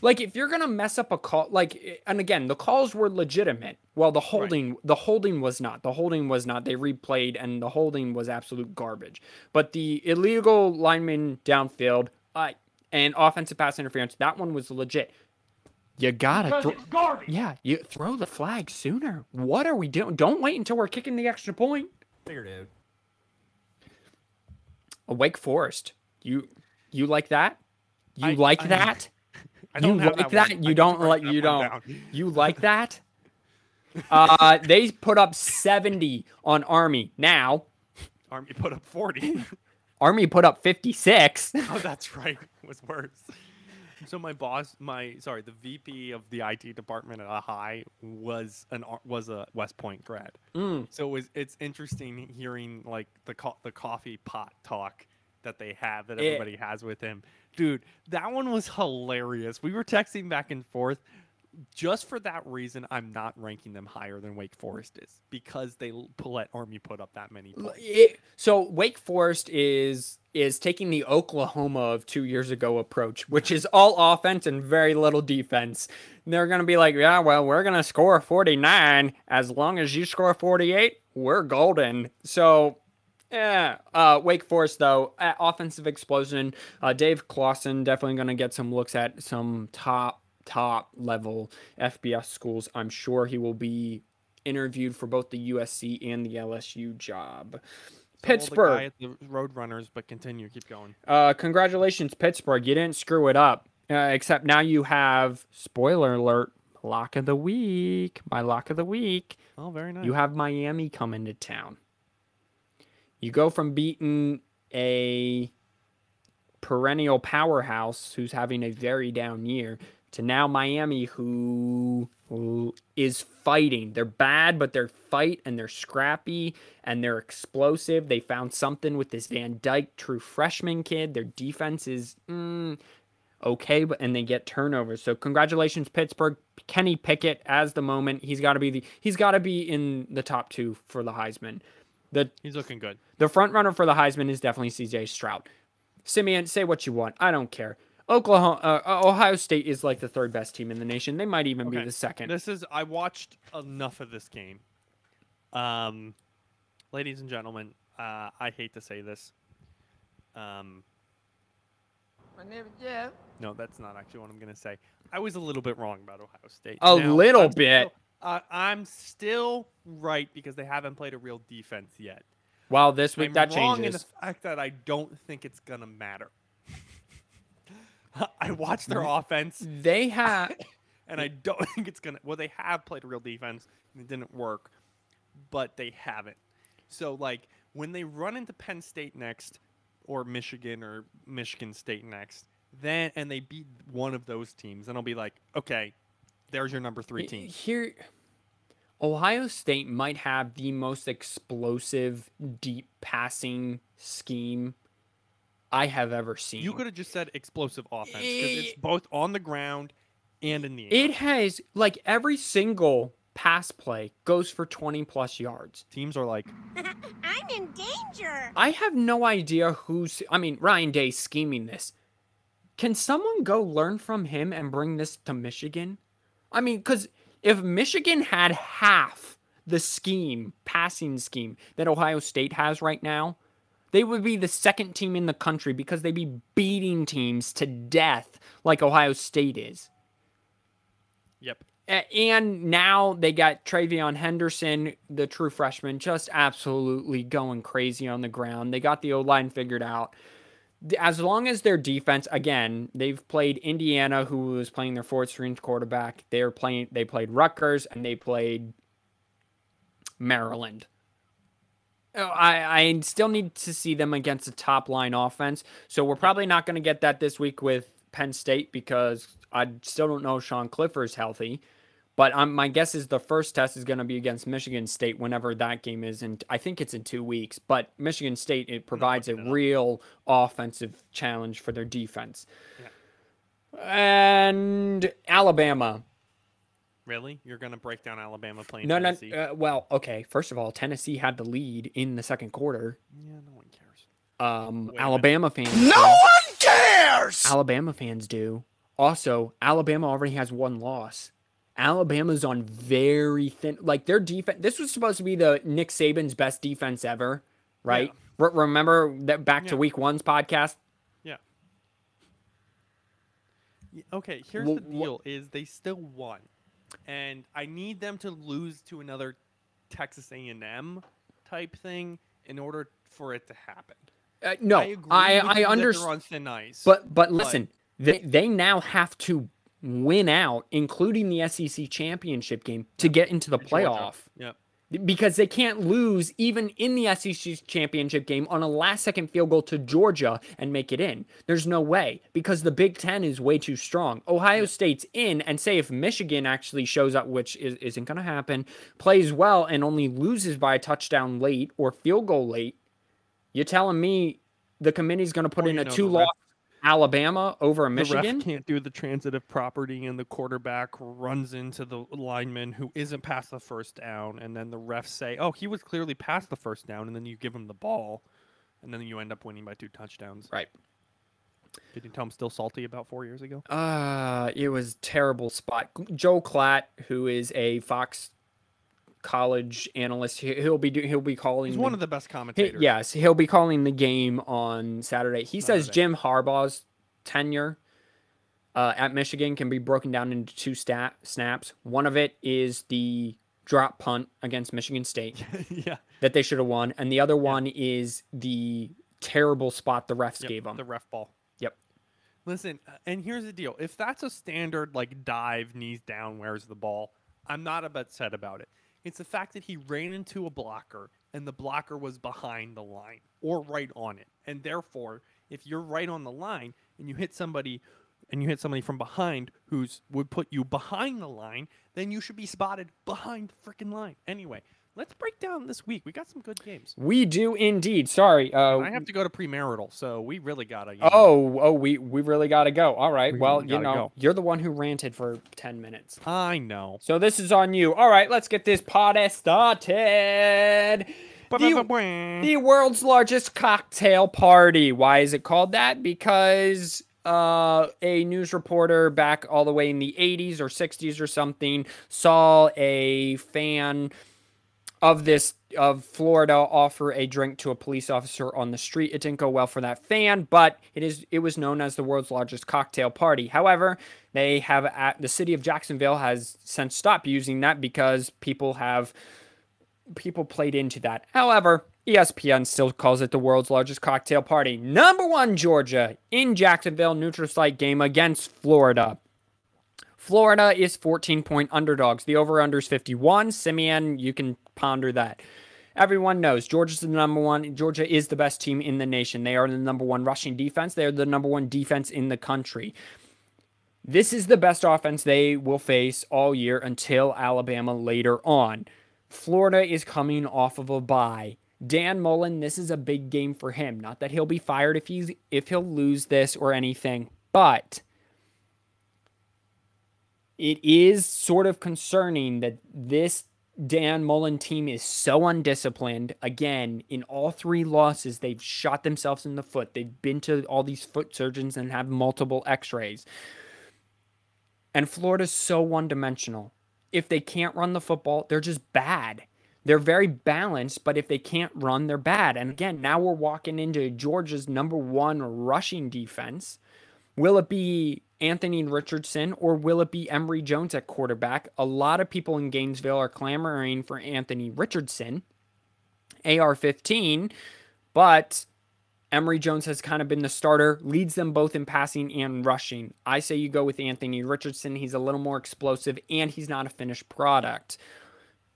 Like if you're gonna mess up a call, like and again, the calls were legitimate. Well, the holding, right. the holding was not. The holding was not. They replayed, and the holding was absolute garbage. But the illegal lineman downfield, uh, and offensive pass interference, that one was legit. You gotta throw. Yeah, you throw the flag sooner. What are we doing? Don't wait until we're kicking the extra point. Figured out. A Wake Forest. You you like that? You I, like I, that? I don't you like that? that? You don't like you don't. You like that? uh they put up 70 on Army. Now Army put up 40. Army put up 56. oh, that's right. It was worse. So my boss, my sorry, the VP of the IT department at a high was an was a West Point grad. Mm. So it was it's interesting hearing like the co- the coffee pot talk that they have that everybody it, has with him. Dude, that one was hilarious. We were texting back and forth just for that reason, I'm not ranking them higher than Wake Forest is because they let Army put up that many points. it- so Wake Forest is is taking the Oklahoma of two years ago approach, which is all offense and very little defense. They're gonna be like, yeah, well, we're gonna score 49 as long as you score 48, we're golden. So. Yeah, uh, Wake Forest though, offensive explosion. Uh, Dave Clawson definitely going to get some looks at some top top level FBS schools. I'm sure he will be interviewed for both the USC and the LSU job. So the Pittsburgh. at the Roadrunners, but continue, keep going. Uh, congratulations, Pittsburgh. You didn't screw it up. Uh, except now you have spoiler alert. Lock of the week. My lock of the week. Oh, very nice. You have Miami coming to town. You go from beating a perennial powerhouse who's having a very down year to now Miami who is fighting. They're bad, but they're fight and they're scrappy and they're explosive. They found something with this Van Dyke true freshman kid. Their defense is mm, okay, but and they get turnovers. So congratulations, Pittsburgh. Kenny Pickett as the moment. He's got to be the he's got to be in the top two for the Heisman. The He's looking good. the front runner for the Heisman is definitely C.J. Stroud. Simeon, say what you want. I don't care. Oklahoma, uh, Ohio State is like the third best team in the nation. They might even be the second. This is I watched enough of this game. Um, ladies and gentlemen, uh, I hate to say this. Um, My name is Jeff. no, that's not actually what I'm gonna say. I was a little bit wrong about Ohio State. A Now, little I'm bit. still- uh, I'm still right because they haven't played a real defense yet. Well, this week I'm that wrong in the fact that I don't think it's gonna matter. I watched their offense They have and I don't think it's gonna. Well, they have played real defense and it didn't work, but they haven't. So like when they run into Penn State next, or Michigan or Michigan State next, then and they beat one of those teams, then I'll be like, okay, there's your number three team. Here, Ohio State might have the most explosive deep passing scheme I have ever seen. You could have just said explosive offense because it's both on the ground and in the air. It has like every single pass play goes for 20 plus yards. Teams are like, I'm in danger. I have no idea who's I mean Ryan Day scheming this. Can someone go learn from him and bring this to Michigan? I mean cuz if Michigan had half the scheme, passing scheme that Ohio State has right now, they would be the second team in the country because they'd be beating teams to death like Ohio State is. yep. And now they got TreVeyon Henderson, the true freshman, just absolutely going crazy on the ground. They got the O line figured out. As long as their defense, again, they've played Indiana, who was playing their fourth string quarterback. They're playing. They played Rutgers and they played Maryland. Oh, I, I still need to see them against a top line offense. So we're probably not going to get that this week with Penn State because I still don't know Sean Clifford's healthy. But um, my guess is the first test is going to be against Michigan State whenever that game is, and I think it's in two weeks. But Michigan State it provides a looking it up. real offensive challenge for their defense. And Alabama, Really? You're gonna break down Alabama playing no, no. Tennessee? Uh, well, okay. First of all, Tennessee had the lead in the second quarter. yeah, no one cares. Um, Wait. Alabama fans. No do. one cares! Alabama fans do. Also, Alabama already has one loss. Alabama's on very thin. Like their defense. This was supposed to be the Nick Saban's best defense ever, right? Re- remember that back to Week One's podcast. Yeah. Okay, here's Wh- the wh- deal: is they still won, and I need them to lose to another Texas A&M type thing in order for it to happen. Uh, no, I I I, with you that they're understand. But but listen, they they now have to win out, including the SEC championship game, to get into the playoff. Yep. Because they can't lose even in the SEC championship game on a last second field goal to Georgia and make it in. There's no way because the Big Ten is way too strong. Ohio State's in, and say if Michigan actually shows up, which is, isn't going to happen, plays well and only loses by a touchdown late or field goal late, you're telling me the committee's going to put in a two loss. Alabama over The Michigan. can't do the transitive property, and the quarterback runs into the lineman who isn't past the first down, and then the refs say, "Oh, he was clearly past the first down," and then you give him the ball, and then you end up winning by two touchdowns. Right. Did you tell him still salty about four years ago? Uh, it was terrible spot. Joel Klatt, who is a Fox college analyst, he- he'll be do, he'll be calling. He's the- one of the best he- commentators. yes, he'll be calling the game on Saturday. He says Jim Harbaugh's tenure uh, at Michigan can be broken down into two stat snaps. One of it is the drop punt against Michigan State yeah. that they should have won, and the other one is the terrible spot the refs Yep, gave them. the ref ball. Yep. Listen, uh, and here's the deal: if that's a standard like dive, knees down, where's the ball? I'm not upset about it. It's the fact that he ran into a blocker and the blocker was behind the line or right on it, and therefore, if you're right on the line and you hit somebody, and you hit somebody from behind who's would put you behind the line, then you should be spotted behind the freaking line. Anyway, let's break down this week. We got some good games. We do indeed. Sorry. Uh, I have to go to premarital, so we really gotta. you know, Oh, oh, we we really got to go. All right. We well, really you know, go. you're the one who ranted for 10 minutes. I know. So this is on you. All right, let's get this party started. The, the world's largest cocktail party. Why is it called that? Because uh, a news reporter back all the way in the 80s or 60s or something saw a fan of this of Florida offer a drink to a police officer on the street. It didn't go well for that fan, but it is it was known as the world's largest cocktail party. However, they have at the city of Jacksonville has since stopped using that because people have people played into that. However, ESPN still calls it the world's largest cocktail party. Number one, Georgia in Jacksonville, neutral site game against Florida. Florida is 14 point underdogs. The over under is 51. Simeon, you can ponder that. Everyone knows Georgia's the number one. Georgia is the best team in the nation. They are the number one rushing defense. They are the number one defense in the country. This is the best offense they will face all year until Alabama later on. Florida is coming off of a bye. Dan Mullen, this is a big game for him. Not that he'll be fired if he's if he'll lose this or anything, but it is sort of concerning that this Dan Mullen team is so undisciplined. Again, in all three losses, they've shot themselves in the foot. They've been to all these foot surgeons and have multiple x-rays. And Florida's so one-dimensional. If they can't run the football, they're just bad. They're very balanced, but if they can't run, they're bad. And again, now we're walking into Georgia's number one rushing defense. Will it be Anthony Richardson or will it be Emory Jones at quarterback? A lot of people in Gainesville are clamoring for Anthony Richardson, AR 15, but Emory Jones has kind of been the starter, leads them both in passing and rushing. I say you go with Anthony Richardson. He's a little more explosive and he's not a finished product.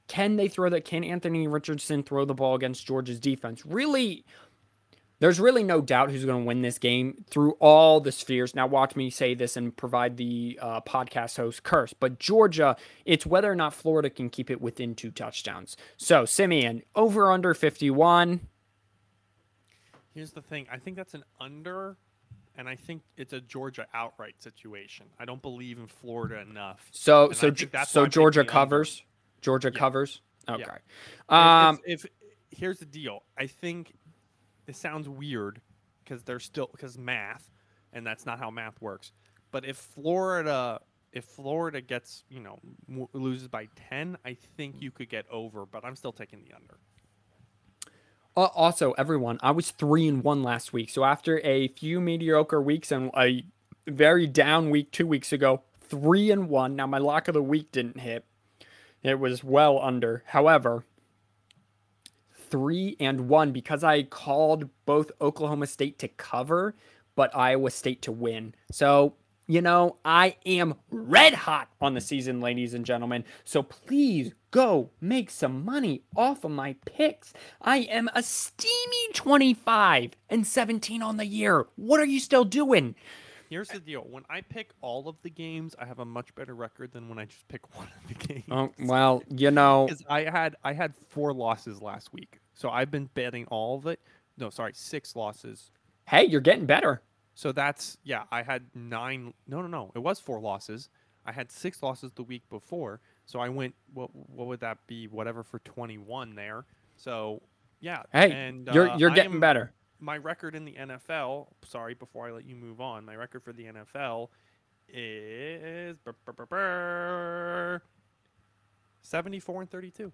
Can they throw that? Can Anthony Richardson throw the ball against Georgia's defense? Really, there's really no doubt who's going to win this game through all the spheres. Now, watch me say this and provide the uh, podcast host curse. But Georgia, it's whether or not Florida can keep it within two touchdowns. So, Simeon, over under 51. Here's the thing. I think that's an under, and I think it's a Georgia outright situation. I don't believe in Florida enough. So, And so, so Georgia the under. covers. Georgia Yeah. covers. Okay. If- Um, if, if here's the deal, I think it sounds weird because they're still because math, and that's not how math works. But if Florida, if Florida gets you know loses by ten, I think you could get over. But I'm still taking the under. Uh, also, everyone, I was three and one last week. So after a few mediocre weeks and a very down week two weeks ago, three and one. Now my lock of the week didn't hit. It was well under. However, three and one because I called both Oklahoma State to cover, but Iowa State to win. So you know, I am red hot on the season, ladies and gentlemen. So please go make some money off of my picks. I am a steamy 25 and 17 on the year. What are you still doing? Here's the deal: when I pick all of the games, I have a much better record than when I just pick one of the games. Oh, well, you know, I had I had four losses last week, so I've been betting all of it. No, sorry, six losses. hey, you're getting better. So that's yeah. I had nine. No, no, no. It was four losses. I had six losses the week before. So I went. What what would that be? Whatever for twenty one there. So yeah. Hey, and, you're uh, you're getting am- better. My record in the NFL. Sorry, before I let you move on. My record for the NFL is brr, brr, brr, brr, seventy-four and thirty-two.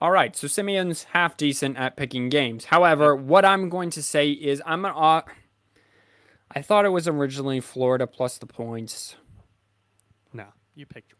All right, so Simeon's half decent at picking games. However, what I'm going to say is I'm gonna. Uh, I thought it was originally Florida plus the points. No, you picked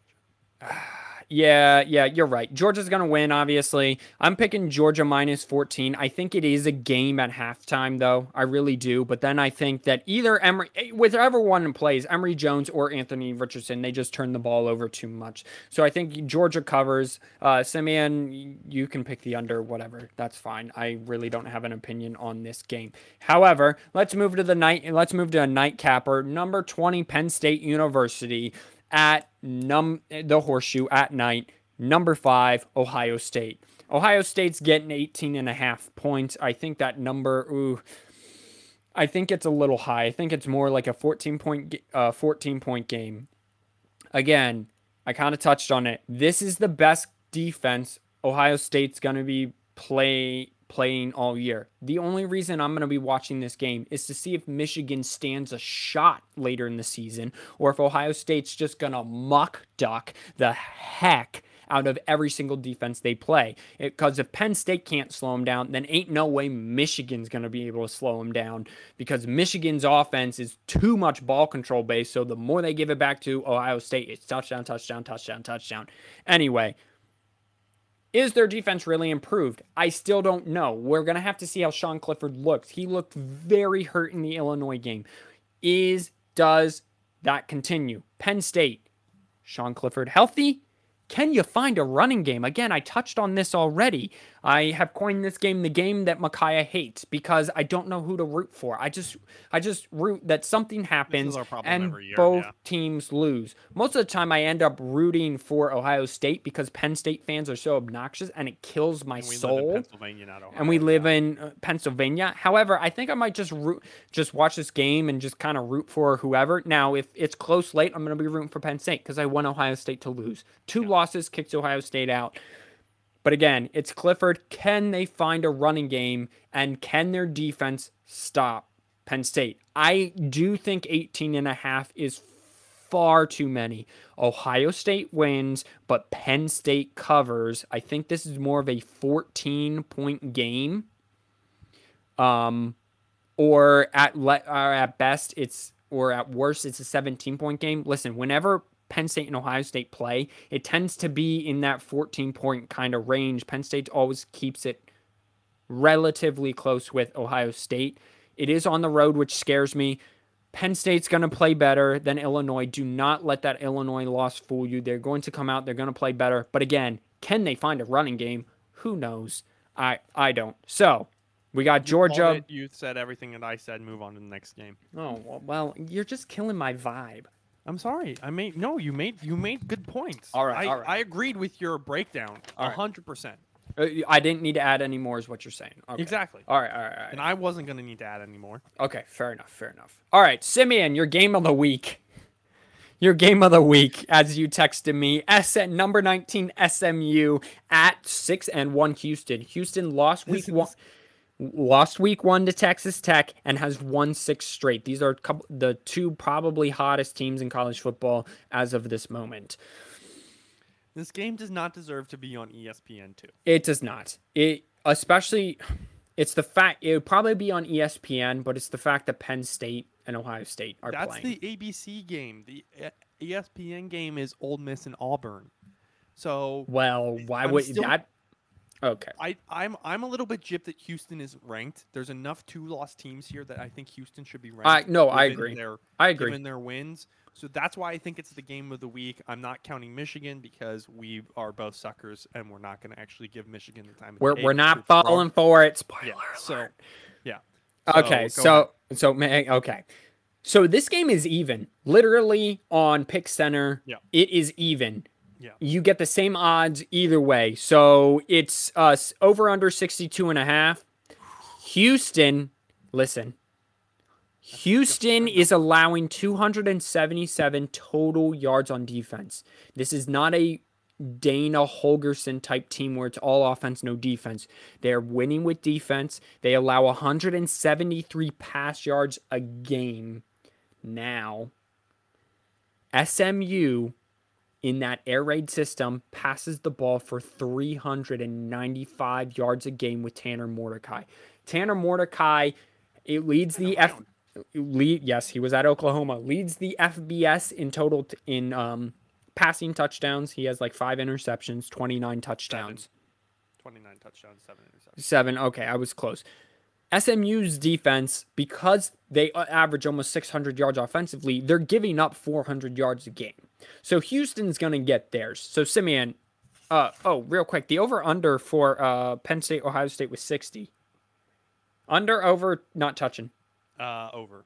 Georgia. Yeah, yeah, you're right. Georgia's going to win, obviously. I'm picking Georgia minus 14. I think it is a game at halftime, though. I really do. But then I think that either Emory, eh, whichever one plays, Emory Jones or Anthony Richardson, they just turn the ball over too much. So I think Georgia covers. Uh, Simeon, you can pick the under, whatever. That's fine. I really don't have an opinion on this game. However, let's move to the night. Let's move to a nightcapper. Number 20, Penn State University at num the horseshoe at night number five ohio state. Ohio state's getting 18 and a half points. I think that number ooh i think it's a little high. I think it's more like a 14 point uh, 14 point game. Again i kind of touched on it. This is the best defense ohio state's going to be play playing all year. The only reason I'm going to be watching this game is to see if Michigan stands a shot later in the season or if Ohio State's just going to muck duck the heck out of every single defense they play. Because if Penn State can't slow them down, then ain't no way Michigan's going to be able to slow them down because Michigan's offense is too much ball control based. So the more they give it back to Ohio State, it's touchdown, touchdown, touchdown, touchdown. Anyway, is their defense really improved? I still don't know. We're going to have to see how Sean Clifford looks. He looked very hurt in the Illinois game. Is does that continue? Penn State, Sean Clifford healthy? Can you find a running game? Again, I touched on this already. I have coined this game the game that Micaiah hates because I don't know who to root for. I just I just root that something happens and year, both yeah. teams lose. Most of the time I end up rooting for Ohio State because Penn State fans are so obnoxious and it kills my And soul live in Pennsylvania, not Ohio. and we live yeah. in uh, Pennsylvania. However, I think I might just root, just watch this game and just kind of root for whoever. Now, if it's close late, I'm going to be rooting for Penn State because I want Ohio State to lose. Two losses kicks Ohio State out. But again, it's Clifford. Can they find a running game and can their defense stop Penn State? I do think 18 and a half is far too many. Ohio State wins, but Penn State covers. I think this is more of a 14 point game. Um or at le- or at best it's or at worst it's a 17 point game. Listen, whenever Penn State and Ohio State play, it tends to be in that 14 point kind of range. Penn State always keeps it relatively close with Ohio State. It is on the road, which scares me. Penn State's going to play better than Illinois. Do not let that Illinois loss fool you. They're going to come out, they're going to play better. But again, can they find a running game? Who knows? I I don't. So, we got You Georgia. You said everything that I said. Move on to the next game. Oh, well, you're just killing my vibe. I'm sorry. I made no. You made you made good points. All right, I, all right. I agreed with your breakdown. A hundred percent. Uh, I didn't need to add any more, is what you're saying. Okay. Exactly. All right, all right, all right. And I wasn't gonna need to add any more. Okay, fair enough, fair enough. All right, Simeon, your game of the week. Your game of the week, as you texted me, S at number 19 SMU at six and one Houston. Houston lost week one. Lost week one to Texas Tech and has won six straight. These are couple, the two probably hottest teams in college football as of this moment. This game does not deserve to be on ESPN two. It does not. It especially it's the fact it would probably be on ESPN, but it's the fact that Penn State and Ohio State are playing. That's playing. the ABC game. The uh, ESPN game is Ole Miss and Auburn. So well, why I'm would still- that? Okay. I, I'm I'm a little bit gypped that Houston isn't ranked. There's enough two loss teams here that I think Houston should be ranked. I no, I agree. Their, I agree. Given their wins, so that's why I think it's the game of the week. I'm not counting Michigan because we are both suckers and we're not going to actually give Michigan the time. We're we're not it's wrong. falling for it. Spoiler Yeah. So yeah. Okay, So, go so so may okay. So this game is even. Literally on Pick Center, Yeah. it is even. Yeah. You get the same odds either way. So it's uh over under 62 and a half. Houston, listen. Houston is allowing 277 total yards on defense. This is not a Dana Holgorsen type team where it's all offense, no defense. They're winning with defense. They allow 173 pass yards a game now. SMU in that air raid system passes the ball for 395 yards a game with Tanner Mordecai. Tanner Mordecai it leads the F lead yes, he was at Oklahoma. Leads the FBS in total t- in um passing touchdowns. He has like 5 interceptions, 29 touchdowns. 29 touchdowns, seven interceptions. Seven. Okay, I was close. SMU's defense, because they average almost 600 yards offensively, they're giving up 400 yards a game. So Houston's going to get theirs. So Simeon, uh, oh, real quick, the over under for uh, Penn State, Ohio State was 60. Under, over, not touching. Uh, over.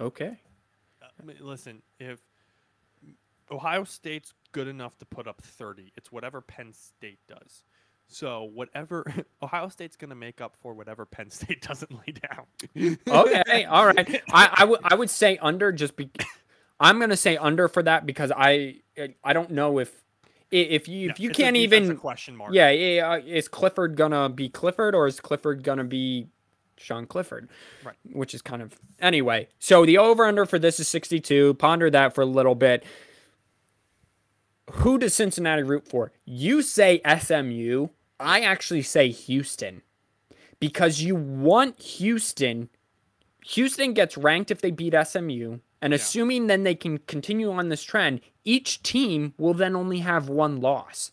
Okay. Uh, listen, if Ohio State's good enough to put up 30, it's whatever Penn State does. So whatever Ohio State's going to make up for whatever Penn State doesn't lay down. Okay, all right. I, I would say under just be. I'm gonna say under for that because I I don't know if if you if you can't even question mark. Yeah, yeah. uh, Is Clifford gonna be Clifford or is Clifford gonna be Sean Clifford? Right. Which is kind of anyway. So the over under for this is 62. Ponder that for a little bit. Who does Cincinnati root for? You say SMU. I actually say Houston because you want Houston. Houston gets ranked if they beat SMU. And Yeah. assuming then they can continue on this trend, each team will then only have one loss.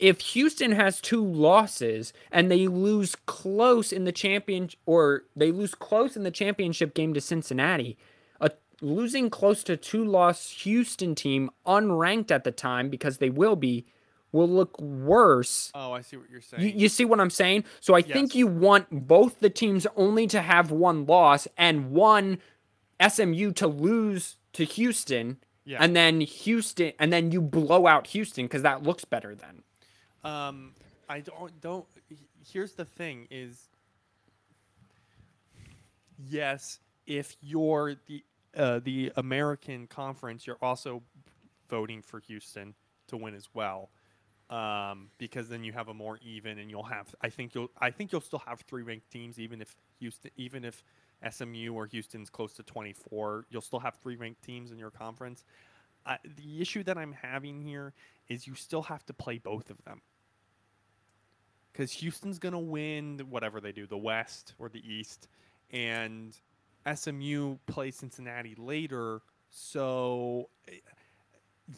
If Houston has two losses and they lose close in the champion or they lose close in the championship game to Cincinnati, a losing close to two loss Houston team unranked at the time because they will be will look worse Oh, I see what you're saying. you, you see what I'm saying? So I think you want both the teams only to have one loss and one SMU to lose to Houston, yeah. and then Houston, and then you blow out Houston because that looks better then. Um, I don't don't. Here's the thing: is yes, if you're the uh, the American Conference, you're also voting for Houston to win as well, um, because then you have a more even, and you'll have. I think you'll. I think you'll still have three ranked teams, even if Houston, even if SMU or Houston's close to 24, you'll still have three ranked teams in your conference. Uh, the issue that I'm having here is you still have to play both of them because Houston's gonna win whatever they do, the West or the East, and SMU plays Cincinnati later. So, eh,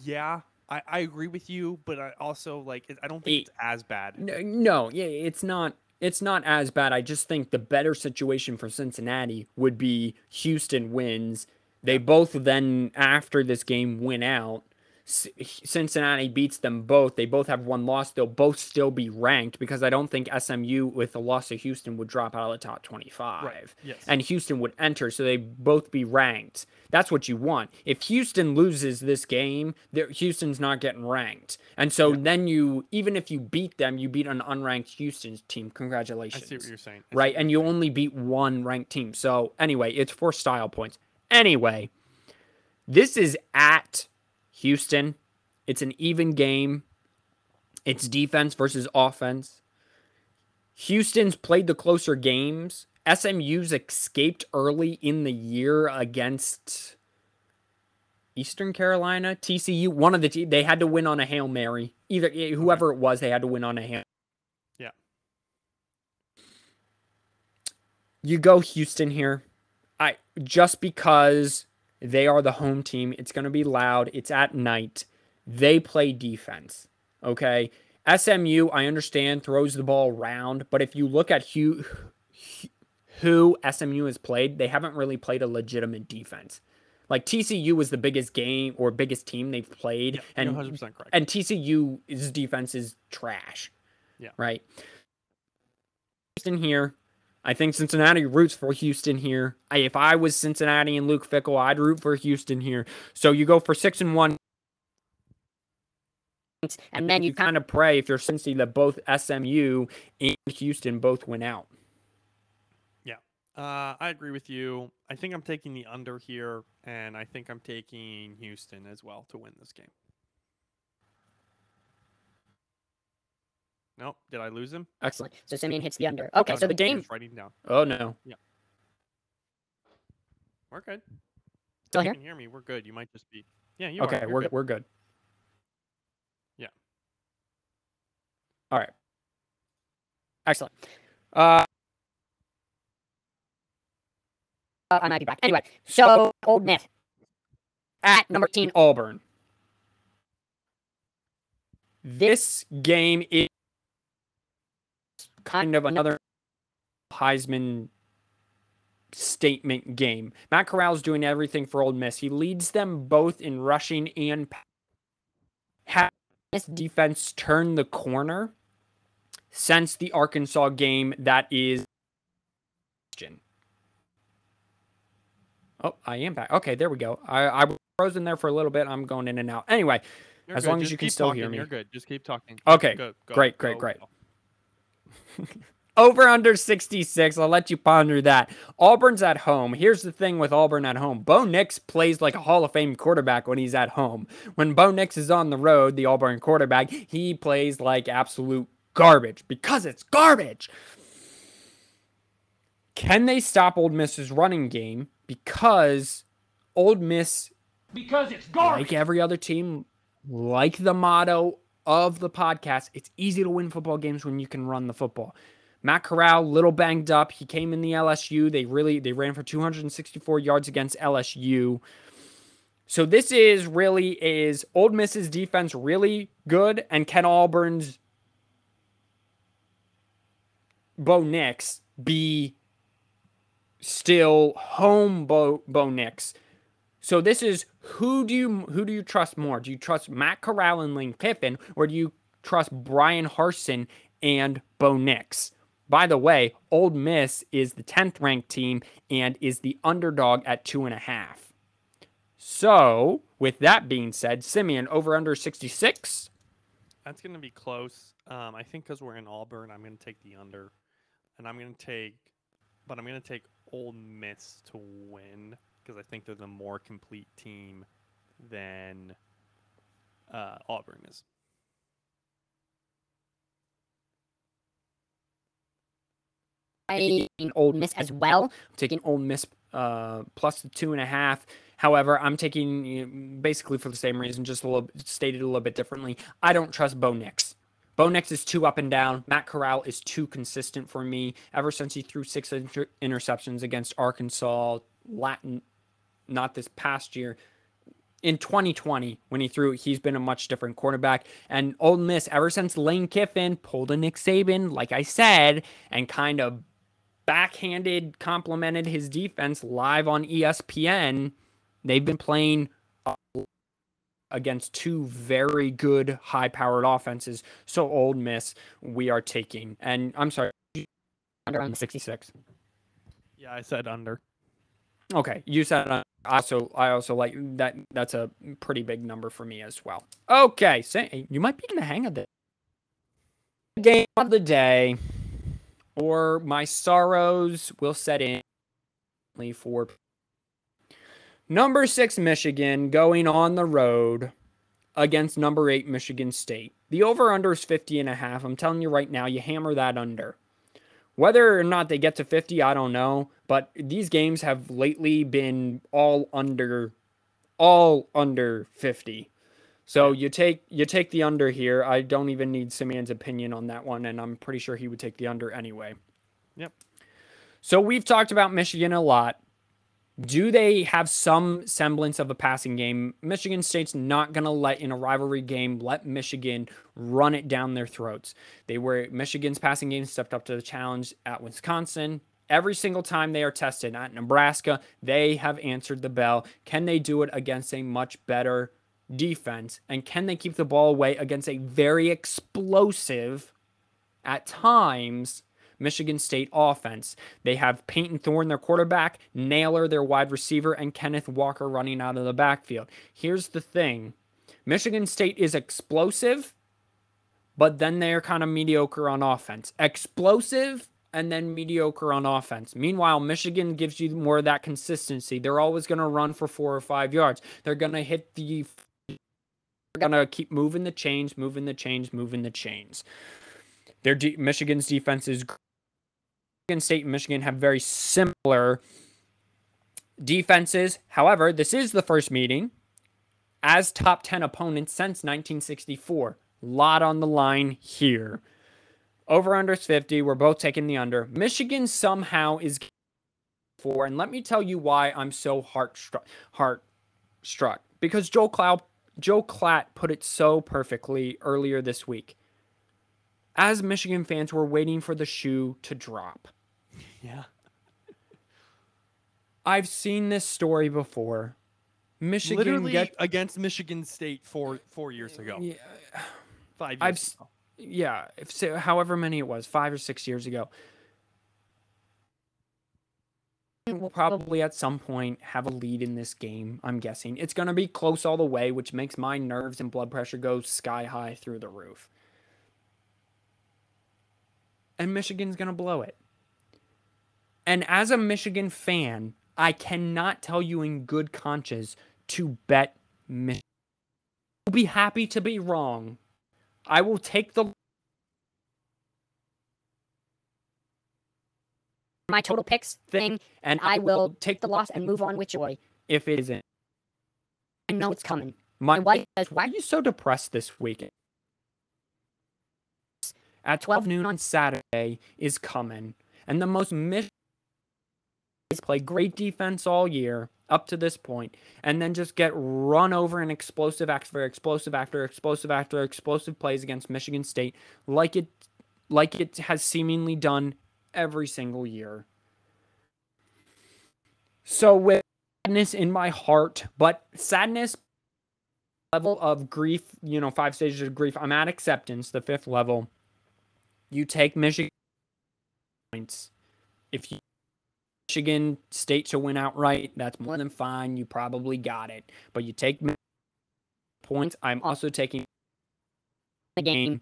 yeah, I, I agree with you, but I also like I don't think Eh, it's as bad. No, no, yeah, it's not. It's not as bad. I just think the better situation for Cincinnati would be Houston wins. They both then, after this game, win out. Cincinnati beats them both. They both have one loss. They'll both still be ranked because I don't think SMU, with the loss to Houston, would drop out of the top 25. Right. Yes. And Houston would enter, so they both be ranked. That's what you want. If Houston loses this game, Houston's not getting ranked. And so then you, even if you beat them, you beat an unranked Houston team. Congratulations. I see what you're saying. I right? And you only beat one ranked team. So anyway, it's for style points. Anyway, this is at Houston. It's an even game. It's defense versus offense. Houston's played the closer games. SMU's escaped early in the year against Eastern Carolina, TCU. One of the te- they had to win on a hail mary. Either eh, whoever it was, they had to win on a hail. Yeah. You go Houston here. I just because they are the home team. It's going to be loud. It's at night. They play defense. Okay. SMU, I understand, throws the ball around, but if you look at who, who SMU has played, they haven't really played a legitimate defense. Like TCU was the biggest game or biggest team they've played, Yeah, and you're 100% correct. and TCU's defense is trash. Yeah. Right. Just in here. I think Cincinnati roots for Houston here. I, if I was Cincinnati and Luke Fickell, I'd root for Houston here. So you go for six and one. And then you kind of pray if you're Cincy that both SMU and Houston both went out. Yeah. Uh, I agree with you. I think I'm taking the under here, and I think I'm taking Houston as well to win this game. Nope. Did I lose him? Excellent. So Simeon hits the under. Okay, Oh, so no, the game was writing down. Oh no. Yeah. We're good. Still you here? can hear me. We're good. You might just be. Yeah, you Okay, are. You're we're good. we're good. Yeah. All right. Excellent. Uh, Uh, I might be back. Anyway, so Ole Miss at number 18. Auburn. This game is kind of another Heisman statement game. Matt Corral's doing everything for Ole Miss. He leads them both in rushing and has this defense turned the corner since the Arkansas game that is Oh, I am back. Okay, there we go. I, I was frozen there for a little bit. I'm going in and out. Anyway, You're as good. long as you can still talking. hear me. You're good. Just keep talking. Okay, Go, go, great, great, go, great. Over under 66. I'll let you ponder that. Auburn's at home. Here's the thing with Auburn at home. Bo Nix plays like a Hall of Fame quarterback when he's at home. When Bo Nix is on the road, the Auburn quarterback, he plays like absolute garbage because it's garbage. Can they stop Ole Miss's running game? Because Ole Miss Because it's garbage. like every other team, like the motto of the podcast, it's easy to win football games when you can run the football. Matt Corral, little banged up. He came in the LSU. They really they ran for 264 yards against LSU. So this is really is Ole Miss's defense really good, and Ken Auburn's Bo Nix be still home Bo Bo Nix. So this is who do you who do you trust more? Do you trust Matt Corral and Lane Kiffin, or do you trust Bryan Harsin and Bo Nix? By the way, Ole Miss is the 10th ranked team and is the underdog at two and a half. So, with that being said, Simeon over under 66. That's going to be close. Um, I think because we're in Auburn, I'm going to take the under, and I'm going to take, but I'm going to take Ole Miss to win because I think they're the more complete team than uh, Auburn is. I Ole Miss as well. I'm taking Ole Miss uh, plus the two and a half. However, I'm taking you know, basically for the same reason, just a little stated a little bit differently. I don't trust Bo Nix. Bo Nix is too up and down. Matt Corral is too consistent for me. Ever since he threw six inter- interceptions against Arkansas, Latin, not this past year, in 2020 when he threw, he's been a much different quarterback. And Ole Miss, ever since Lane Kiffin pulled a Nick Saban, like I said, and kind of backhanded complimented his defense live on ESPN. They've been playing against two very good high powered offenses. So Ole Miss, we are taking. And I'm sorry, Under on 66. Yeah, I said under. Okay, you said uh, Also I also like that. That's a pretty big number for me as well. Okay, so you might be in the hang of this game of the day, or my sorrows will set in for number six Michigan going on the road against number eight Michigan State. The over under is 50 and a half. I'm telling you right now, you hammer that under. Whether or not they get to 50, I don't know. But these games have lately been all under all under 50. So you take you take the under here. I don't even need Simeon's opinion on that one, and I'm pretty sure he would take the under anyway. Yep. So we've talked about Michigan a lot. Do they have some semblance of a passing game? Michigan State's not going to let in a rivalry game let Michigan run it down their throats. They were Michigan's passing game stepped up to the challenge at Wisconsin. Every single time they are tested at Nebraska, they have answered the bell. Can they do it against a much better defense? And can they keep the ball away against a very explosive, at times, Michigan State offense. They have Payton Thorne, their quarterback, Nailor, their wide receiver, and Kenneth Walker running out of the backfield. Here's the thing Michigan State is explosive, but then they're kind of mediocre on offense. Explosive and then mediocre on offense. Meanwhile, Michigan gives you more of that consistency. They're always going to run for four or five yards. They're going to hit the. They're going to keep moving the chains, moving the chains, moving the chains. Their de- Michigan's defense is. Michigan State and Michigan have very similar defenses. However, this is the first meeting as top 10 opponents since 1964. Lot on the line here. Over under is 50. We're both taking the under. Michigan somehow is four. And let me tell you why I'm so heart struck heart struck. Because Joe Cloud Joel Klatt put it so perfectly earlier this week. As Michigan fans, we're waiting for the shoe to drop. Yeah. I've seen this story before. Michigan Literally get against Michigan State four four years ago. Yeah, Five years I've ago. Yeah, if so, however many it was, five or six years ago. We'll probably at some point have a lead in this game. I'm guessing it's going to be close all the way, which makes my nerves and blood pressure go sky high through the roof. And Michigan's going to blow it. And as a Michigan fan, I cannot tell you in good conscience to bet Michigan. I'll be happy to be wrong. I will take the My total picks thing, and I will take the loss and move on with joy. if it isn't. I know it's coming. My, And why? Because why are you so depressed this week? At 12 noon on Saturday is coming, and the most is play great defense all year up to this point, and then just get run over in explosive after explosive after explosive after explosive plays against Michigan State, like it, like it has seemingly done every single year. So with sadness in my heart, but sadness level of grief, you know, five stages of grief. I'm at acceptance, the fifth level. You take Michigan points. If you Michigan State to win outright, that's more than fine. You probably got it. But you take points. I'm also taking The game.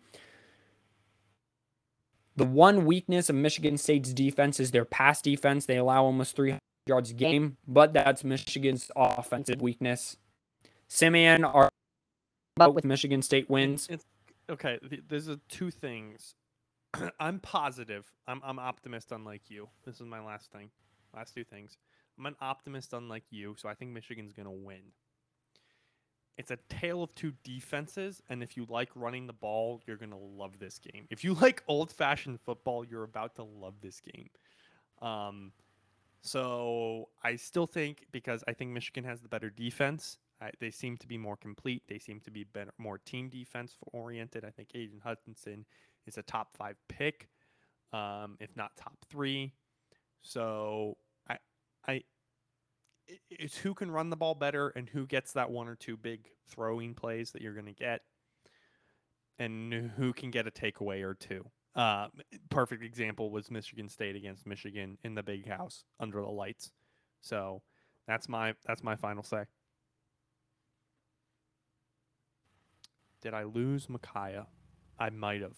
The one weakness of Michigan State's defense is their pass defense. They allow almost 300 yards a game, but that's Michigan's offensive weakness. Simeon are But with with Michigan State wins. It's okay. There's a, two things. I'm positive. I'm I'm optimist, unlike you. This is my last thing. Last two things. I'm an optimist, unlike you. So I think Michigan's gonna win. It's a tale of two defenses, and if you like running the ball, you're gonna love this game. If you like old-fashioned football, you're about to love this game. Um, so I still think because I think Michigan has the better defense. I, they seem to be more complete. They seem to be better, more team defense oriented. I think Aidan Hutchinson is a top five pick, um, if not top three. So I, i- it's who can run the ball better and who gets that one or two big throwing plays that you're going to get, and who can get a takeaway or two. Uh, perfect example was Michigan State against Michigan in the big house under the lights. So that's my that's my final say. Did I lose Micaiah? I might have.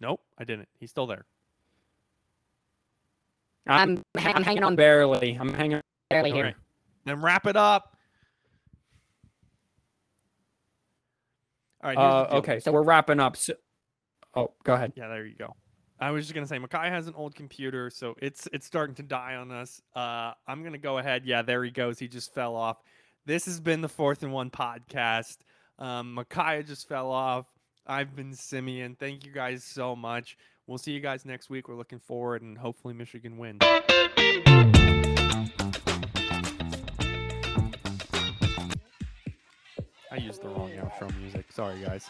Nope, I didn't. He's still there. I'm, I'm hanging on barely. I'm hanging. barely here. Okay. Then wrap it up. All right. Uh, okay, so we're wrapping up. So, oh, go ahead. Yeah, there you go. I was just gonna say Makai has an old computer, so it's it's starting to die on us. Uh, I'm gonna go ahead. Yeah, there he goes. He just fell off. This has been the fourth and one podcast. Um, Micaiah just fell off. I've been Simeon. Thank you guys so much. We'll see you guys next week. We're looking forward, and hopefully Michigan wins. I used the wrong outro music. Sorry, guys.